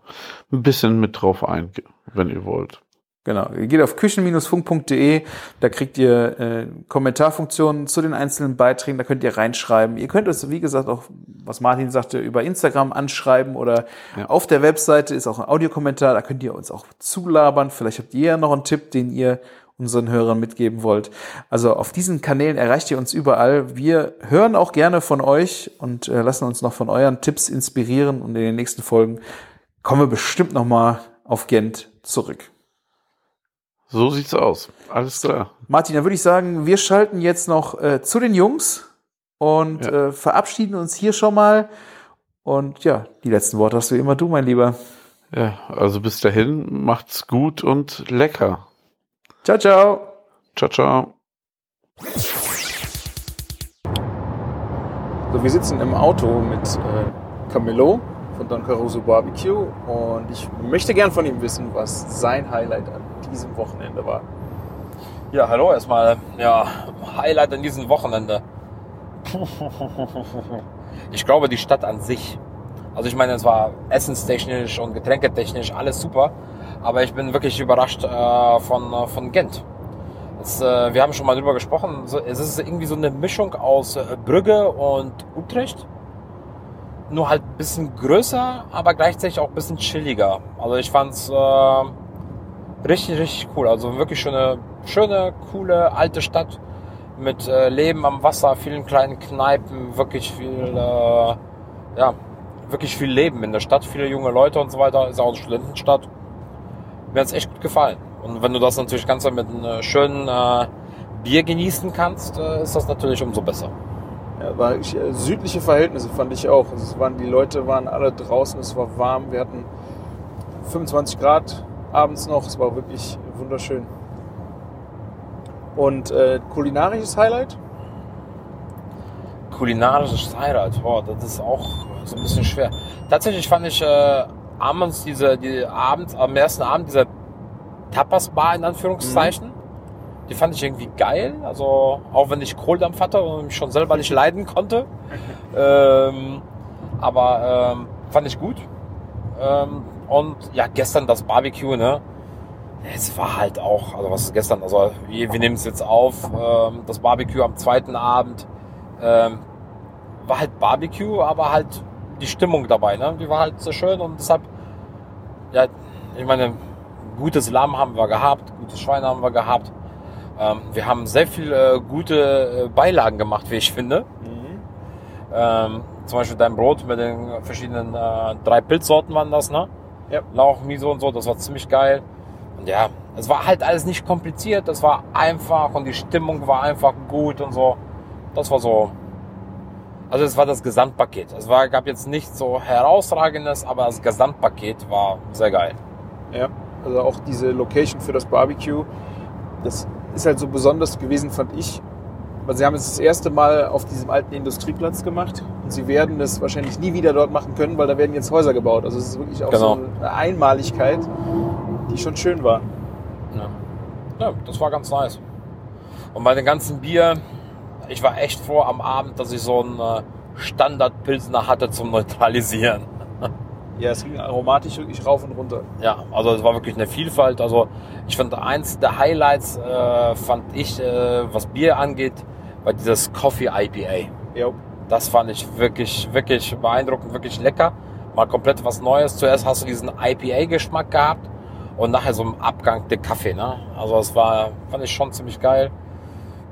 ein bisschen mit drauf ein, wenn ihr wollt. Genau, ihr geht auf küchen-funk.de, da kriegt ihr äh, Kommentarfunktionen zu den einzelnen Beiträgen, da könnt ihr reinschreiben. Ihr könnt uns, wie gesagt, auch, was Martin sagte, über Instagram anschreiben oder ja. auf der Webseite ist auch ein Audiokommentar, da könnt ihr uns auch zulabern. Vielleicht habt ihr ja noch einen Tipp, den ihr unseren Hörern mitgeben wollt. Also auf diesen Kanälen erreicht ihr uns überall. Wir hören auch gerne von euch und äh, lassen uns noch von euren Tipps inspirieren und in den nächsten Folgen kommen wir bestimmt nochmal auf Gent zurück. So sieht's aus. Alles klar. Martin, dann würde ich sagen, wir schalten jetzt noch äh, zu den Jungs und ja. äh, verabschieden uns hier schon mal. Und ja, die letzten Worte hast du immer du, mein Lieber. Ja, also bis dahin, macht's gut und lecker. Ciao, ciao. Ciao, ciao. So, wir sitzen im Auto mit äh, Camillo von Don Caruso Barbecue und ich möchte gern von ihm wissen, was sein Highlight an diesem Wochenende war. Ja, hallo erstmal. Ja, Highlight an diesem Wochenende. Ich glaube, die Stadt an sich. Also ich meine, es war essenstechnisch und getränketechnisch alles super, aber ich bin wirklich überrascht äh, von, äh, von Gent. Es, äh, wir haben schon mal drüber gesprochen. Es ist irgendwie so eine Mischung aus äh, Brügge und Utrecht. Nur halt ein bisschen größer, aber gleichzeitig auch ein bisschen chilliger. Also ich fand's äh, Richtig, richtig cool. Also wirklich schon eine schöne, coole, alte Stadt mit äh, Leben am Wasser, vielen kleinen Kneipen, wirklich viel, äh, ja, wirklich viel Leben in der Stadt, viele junge Leute und so weiter. Ist auch eine Studentenstadt. Mir hat's echt gut gefallen. Und wenn du das natürlich ganz mit einem schönen äh, Bier genießen kannst, äh, ist das natürlich umso besser. Ja, war äh, südliche Verhältnisse fand ich auch. Also es waren, die Leute waren alle draußen, es war warm, wir hatten 25 Grad abends noch, es war wirklich wunderschön. Und äh, kulinarisches Highlight? kulinarisches Highlight, boah, das ist auch so ein bisschen schwer. Tatsächlich fand ich äh, abends diese, die abends, am ersten Abend diese Tapas-Bar in Anführungszeichen. Die fand ich irgendwie geil. Also auch wenn ich Kohldampf hatte und mich schon selber nicht leiden konnte. [LAUGHS] ähm, aber ähm, fand ich gut. Ähm, und ja, gestern das Barbecue, ne? Es war halt auch, also was ist gestern? Also wir, wir nehmen es jetzt auf, ähm, das Barbecue am zweiten Abend ähm, war halt Barbecue, aber halt die Stimmung dabei, ne? Die war halt so schön und deshalb, ja, ich meine, gutes Lamm haben wir gehabt, gutes Schwein haben wir gehabt. Ähm, wir haben sehr viele äh, gute äh, Beilagen gemacht, wie ich finde. Ähm, zum Beispiel dein Brot mit den verschiedenen äh, drei Pilzsorten waren das, ne? Ja. Lauch, Miso und so, das war ziemlich geil. Und ja, es war halt alles nicht kompliziert, das war einfach und die Stimmung war einfach gut und so. Das war so. Also es war das Gesamtpaket. Es war, gab jetzt nichts so herausragendes, aber das Gesamtpaket war sehr geil. Ja, also auch diese Location für das Barbecue, das ist halt so besonders gewesen, fand ich. Weil sie haben es das erste Mal auf diesem alten Industrieplatz gemacht und sie werden es wahrscheinlich nie wieder dort machen können, weil da werden jetzt Häuser gebaut. Also es ist wirklich auch Genau. so eine Einmaligkeit, die schon schön war. Ja. ja, das war ganz nice. Und bei den ganzen Bier, ich war echt froh am Abend, dass ich so einen äh, Standardpilsner hatte zum Neutralisieren. Ja, es ging aromatisch wirklich rauf und runter. Ja, also es war wirklich eine Vielfalt. Also ich fand eins der Highlights, äh, fand ich, äh, was Bier angeht, war dieses Coffee IPA. Ja, Das fand ich wirklich, wirklich beeindruckend, wirklich lecker. Mal komplett was Neues. Zuerst hast du diesen IPA-Geschmack gehabt und nachher so im Abgang der Kaffee. Ne? Also es war, fand ich schon ziemlich geil.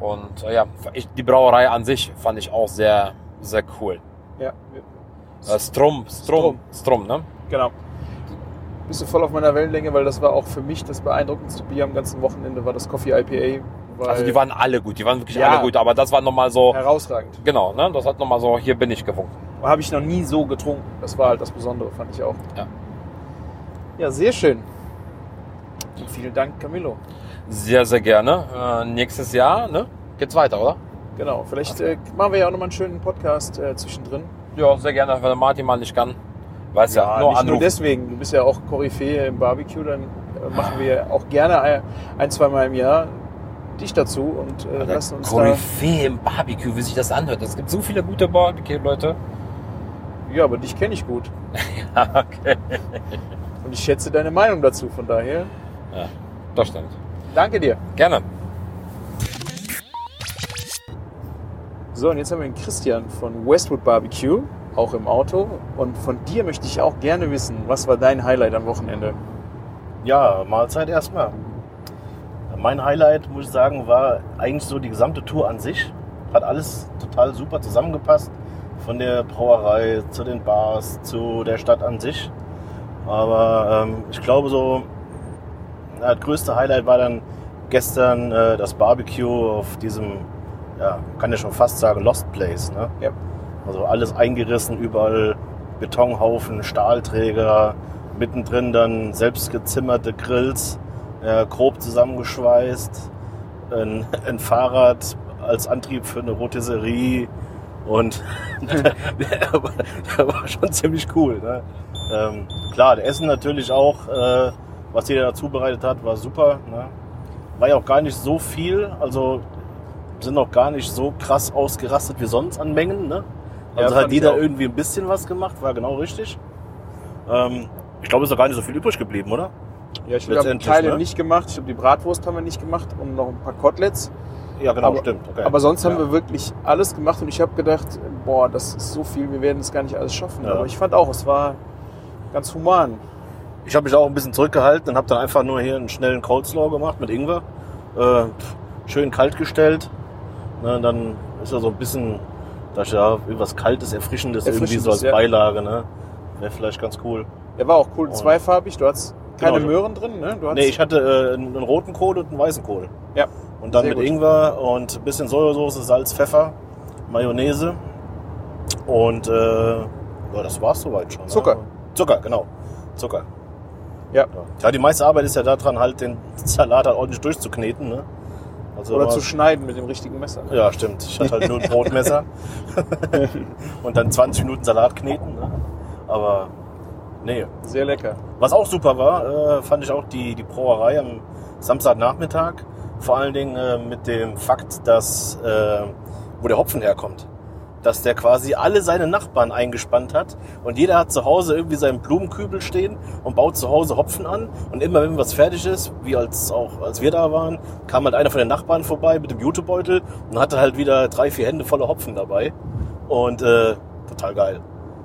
Und äh, ja, ich, die Brauerei an sich fand ich auch sehr, sehr cool. ja, Äh, Strom, Strom, Strom, ne? genau. Bist du voll auf meiner Wellenlänge, weil das war auch für mich das beeindruckendste Bier am ganzen Wochenende, war das Coffee IPA. Also die waren alle gut, die waren wirklich Ja. alle gut, aber das war nochmal so, herausragend. genau, ne? Das hat nochmal so, hier bin ich gewunken. Habe ich noch nie so getrunken. Das war halt das Besondere, fand ich auch. Ja. Ja, sehr schön. Und vielen Dank, Camillo. Sehr, sehr gerne. Äh, nächstes Jahr, ne? Geht's weiter, oder? Genau, vielleicht äh, machen wir ja auch nochmal einen schönen Podcast äh, zwischendrin. Ja, sehr gerne, wenn der Martin mal nicht kann. Weiß ja, nur nicht anrufen. nur deswegen. Du bist ja auch Koryphäe im Barbecue, dann äh, machen wir auch gerne ein, ein zwei Mal im Jahr dich dazu und äh, Alter, lassen uns Koryphäe im Barbecue, wie sich das anhört. Es gibt so viele gute Barbecue-Leute. Ja, aber dich kenne ich gut. [LAUGHS] okay. Und ich schätze deine Meinung dazu. Von daher, Ja, das stimmt. danke dir. Gerne. So, und jetzt haben wir den Christian von Westwood Barbecue, auch im Auto. Und von dir möchte ich auch gerne wissen, was war dein Highlight am Wochenende? Ja, Mahlzeit erstmal. Mein Highlight, muss ich sagen, war eigentlich so die gesamte Tour an sich. Hat alles total super zusammengepasst. Von der Brauerei zu den Bars, zu der Stadt an sich. Aber ähm, ich glaube so, das größte Highlight war dann gestern äh, das Barbecue auf diesem, ja, kann ja schon fast sagen, Lost Place. Ne? Ja. Also alles eingerissen, überall Betonhaufen, Stahlträger, mittendrin dann selbst gezimmerte Grills, äh, grob zusammengeschweißt, ein, [LAUGHS] ein Fahrrad als Antrieb für eine Rotisserie und [LAUGHS] der, war, der war schon ziemlich cool. Ne? Ähm, klar, der Essen natürlich auch, äh, was jeder da zubereitet hat, war super. Ne? War ja auch gar nicht so viel, also sind auch gar nicht so krass ausgerastet wie sonst an Mengen. Ne? Ja, Also fand hat jeder irgendwie ein bisschen was gemacht, war genau richtig. Ähm, ich glaube, es ist doch gar nicht so viel übrig geblieben, oder? Ja, ich glaube, haben Teile ne? nicht gemacht. Ich glaube, die Bratwurst haben wir nicht gemacht und noch ein paar Koteletts. Ja, genau, Aber- stimmt. Okay. Aber sonst haben ja. wir wirklich alles gemacht und ich habe gedacht, boah, das ist so viel, wir werden es gar nicht alles schaffen. Ja. Aber ich fand auch, es war ganz human. Ich habe mich auch ein bisschen zurückgehalten und habe dann einfach nur hier einen schnellen Coleslaw gemacht mit Ingwer. Äh, schön kalt gestellt. Ne, dann ist er so ein bisschen, da ist ja irgendwas Kaltes, Erfrischendes, irgendwie so Erfrischendes, als ja. Beilage. Ne? Wäre vielleicht ganz cool. Der war auch cool, Und- zweifarbig. Du hattest keine Genau. Möhren drin, ne? Du Nee, ich hatte äh, einen roten Kohl und einen weißen Kohl. Ja. Und dann Sehr mit gut. Ingwer und ein bisschen Sojasauce, Salz, Pfeffer, Mayonnaise. Und äh, ja, das war's soweit schon. Zucker. Ne? Zucker, genau. Zucker. Ja. Ja, die meiste Arbeit ist ja daran, halt den Salat halt ordentlich durchzukneten. Ne? Also Oder zu schneiden mit dem richtigen Messer. Ja, stimmt. Ich hatte halt nur ein Brotmesser. [LAUGHS] und dann 20 Minuten Salat kneten. Ne? Aber nee. Sehr lecker. Was auch super war, äh, fand ich auch die, die Brauerei am Samstagnachmittag. Vor allen Dingen äh, mit dem Fakt, dass äh, wo der Hopfen herkommt. Dass der quasi alle seine Nachbarn eingespannt hat und jeder hat zu Hause irgendwie seinen Blumenkübel stehen und baut zu Hause Hopfen an. Und immer wenn was fertig ist, wie als auch als wir da waren, kam halt einer von den Nachbarn vorbei mit dem Jutebeutel und hatte halt wieder drei, vier Hände voller Hopfen dabei. Und äh, total geil.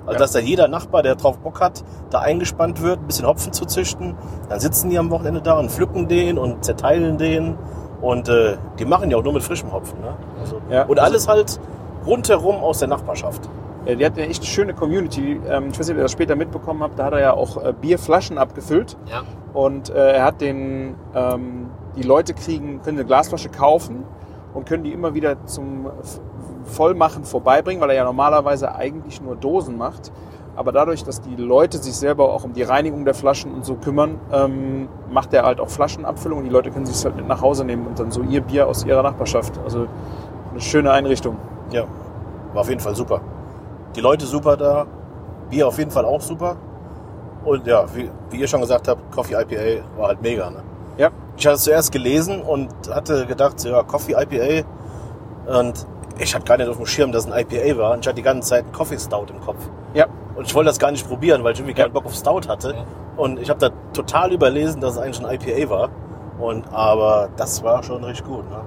Also Ja. dass da jeder Nachbar, der drauf Bock hat, da eingespannt wird, ein bisschen Hopfen zu züchten. Dann sitzen die am Wochenende da und pflücken den und zerteilen den. Und äh, die machen ja auch nur mit frischem Hopfen. Ne? Also, Ja. Und alles halt rundherum aus der Nachbarschaft. Ja, die hat eine echt schöne Community. Ähm, ich weiß nicht, ob ihr das später mitbekommen habt. Da hat er ja auch äh, Bierflaschen abgefüllt. Ja. Und äh, er hat den, ähm, die Leute kriegen, können eine Glasflasche kaufen und können die immer wieder zum Vollmachen vorbeibringen, weil er ja normalerweise eigentlich nur Dosen macht. Aber dadurch, dass die Leute sich selber auch um die Reinigung der Flaschen und so kümmern, ähm, macht er halt auch Flaschenabfüllung und die Leute können sich halt mit nach Hause nehmen und dann so ihr Bier aus ihrer Nachbarschaft. Also eine schöne Einrichtung. Ja, war auf jeden Fall super. Die Leute super da, Bier auf jeden Fall auch super. Und ja, wie, wie ihr schon gesagt habt, Coffee IPA war halt mega. Ne? Ja. Ich hatte es zuerst gelesen und hatte gedacht, ja, Coffee IPA. Und ich hatte gar nicht auf dem Schirm, dass es ein IPA war. Und ich hatte die ganze Zeit einen Coffee Stout im Kopf. Ja. Und ich wollte das gar nicht probieren, weil ich irgendwie Ja. keinen Bock auf Stout hatte. Ja. Und ich habe da total überlesen, dass es eigentlich ein IPA war. Und aber das war schon richtig gut. Ne?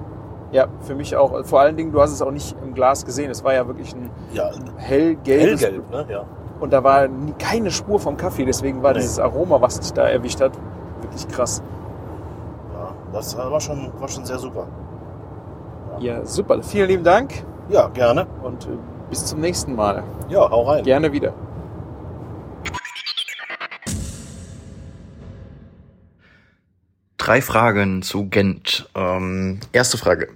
Ja, für mich auch. Vor allen Dingen, du hast es auch nicht im Glas gesehen. Es war ja wirklich ein Ja, hellgelbes. hellgelb, ne? Ja. Und da war nie- keine Spur vom Kaffee. Deswegen war Nee. dieses Aroma, was dich da erwischt hat, wirklich krass. ja. Das war schon, war schon sehr super. Ja, super. Vielen lieben Dank Ja, gerne. und äh, bis zum nächsten Mal. Ja, hau rein. Gerne wieder. Drei Fragen zu Gent. Ähm, erste Frage.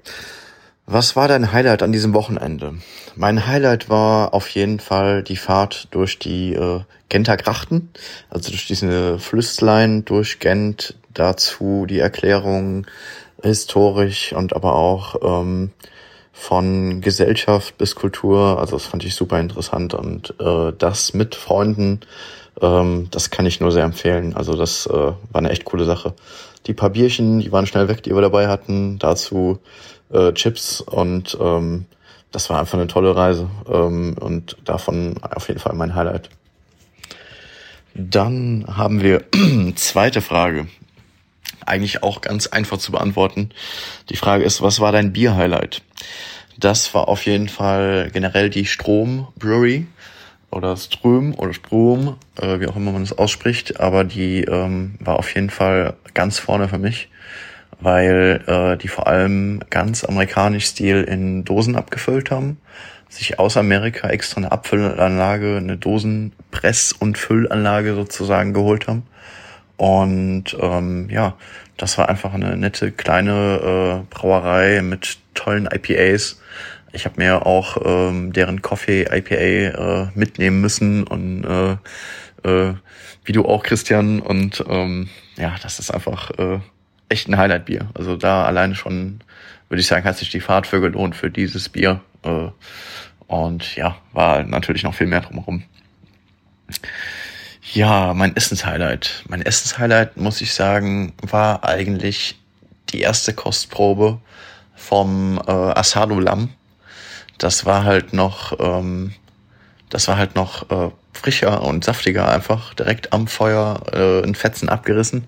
Was war dein Highlight an diesem Wochenende? Mein Highlight war auf jeden Fall die Fahrt durch die äh, Genter Grachten, also durch diese Flüsslein durch Gent, dazu die Erklärung historisch und aber auch ähm, von Gesellschaft bis Kultur. Also das fand ich super interessant und äh, das mit Freunden, ähm, das kann ich nur sehr empfehlen. Also das äh, war eine echt coole Sache. Die paar Bierchen, die waren schnell weg, die wir dabei hatten. Dazu äh, Chips und ähm, das war einfach eine tolle Reise ähm, und davon auf jeden Fall mein Highlight. Dann haben wir [CLEARS THROAT] zweite Frage. Eigentlich auch ganz einfach zu beantworten. Die Frage ist, was war dein Bier-Highlight? Das war auf jeden Fall generell die Strom Brewery oder Ström oder Strom, äh, wie auch immer man es ausspricht, aber die ähm, war auf jeden Fall ganz vorne für mich, weil äh, die vor allem ganz amerikanisch Stil in Dosen abgefüllt haben, sich aus Amerika extra eine Abfüllanlage, eine Dosenpress- und Füllanlage sozusagen geholt haben. Und ähm, ja, das war einfach eine nette kleine äh, Brauerei mit tollen IPAs. Ich habe mir auch ähm, deren Coffee IPA äh, mitnehmen müssen und äh, äh, wie du auch, Christian. Und ähm, ja, das ist einfach äh, echt ein Highlight-Bier. Also da alleine schon, würde ich sagen, hat sich die Fahrt für gelohnt für dieses Bier. Äh, und ja, war natürlich noch viel mehr drumherum. Ja, mein Essenshighlight. Mein Essenshighlight, muss ich sagen, war eigentlich die erste Kostprobe vom äh, Asado Lamm. Das war halt noch, ähm, das war halt noch äh, frischer und saftiger einfach, direkt am Feuer äh, in Fetzen abgerissen.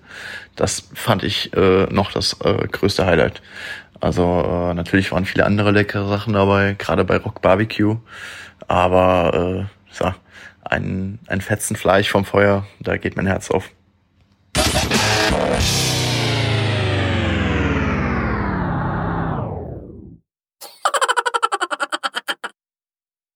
Das fand ich äh, noch das äh, größte Highlight. Also äh, natürlich waren viele andere leckere Sachen dabei, gerade bei Rock Barbecue. Aber äh, so, ein, ein Fetzen Fleisch vom Feuer, da geht mein Herz auf.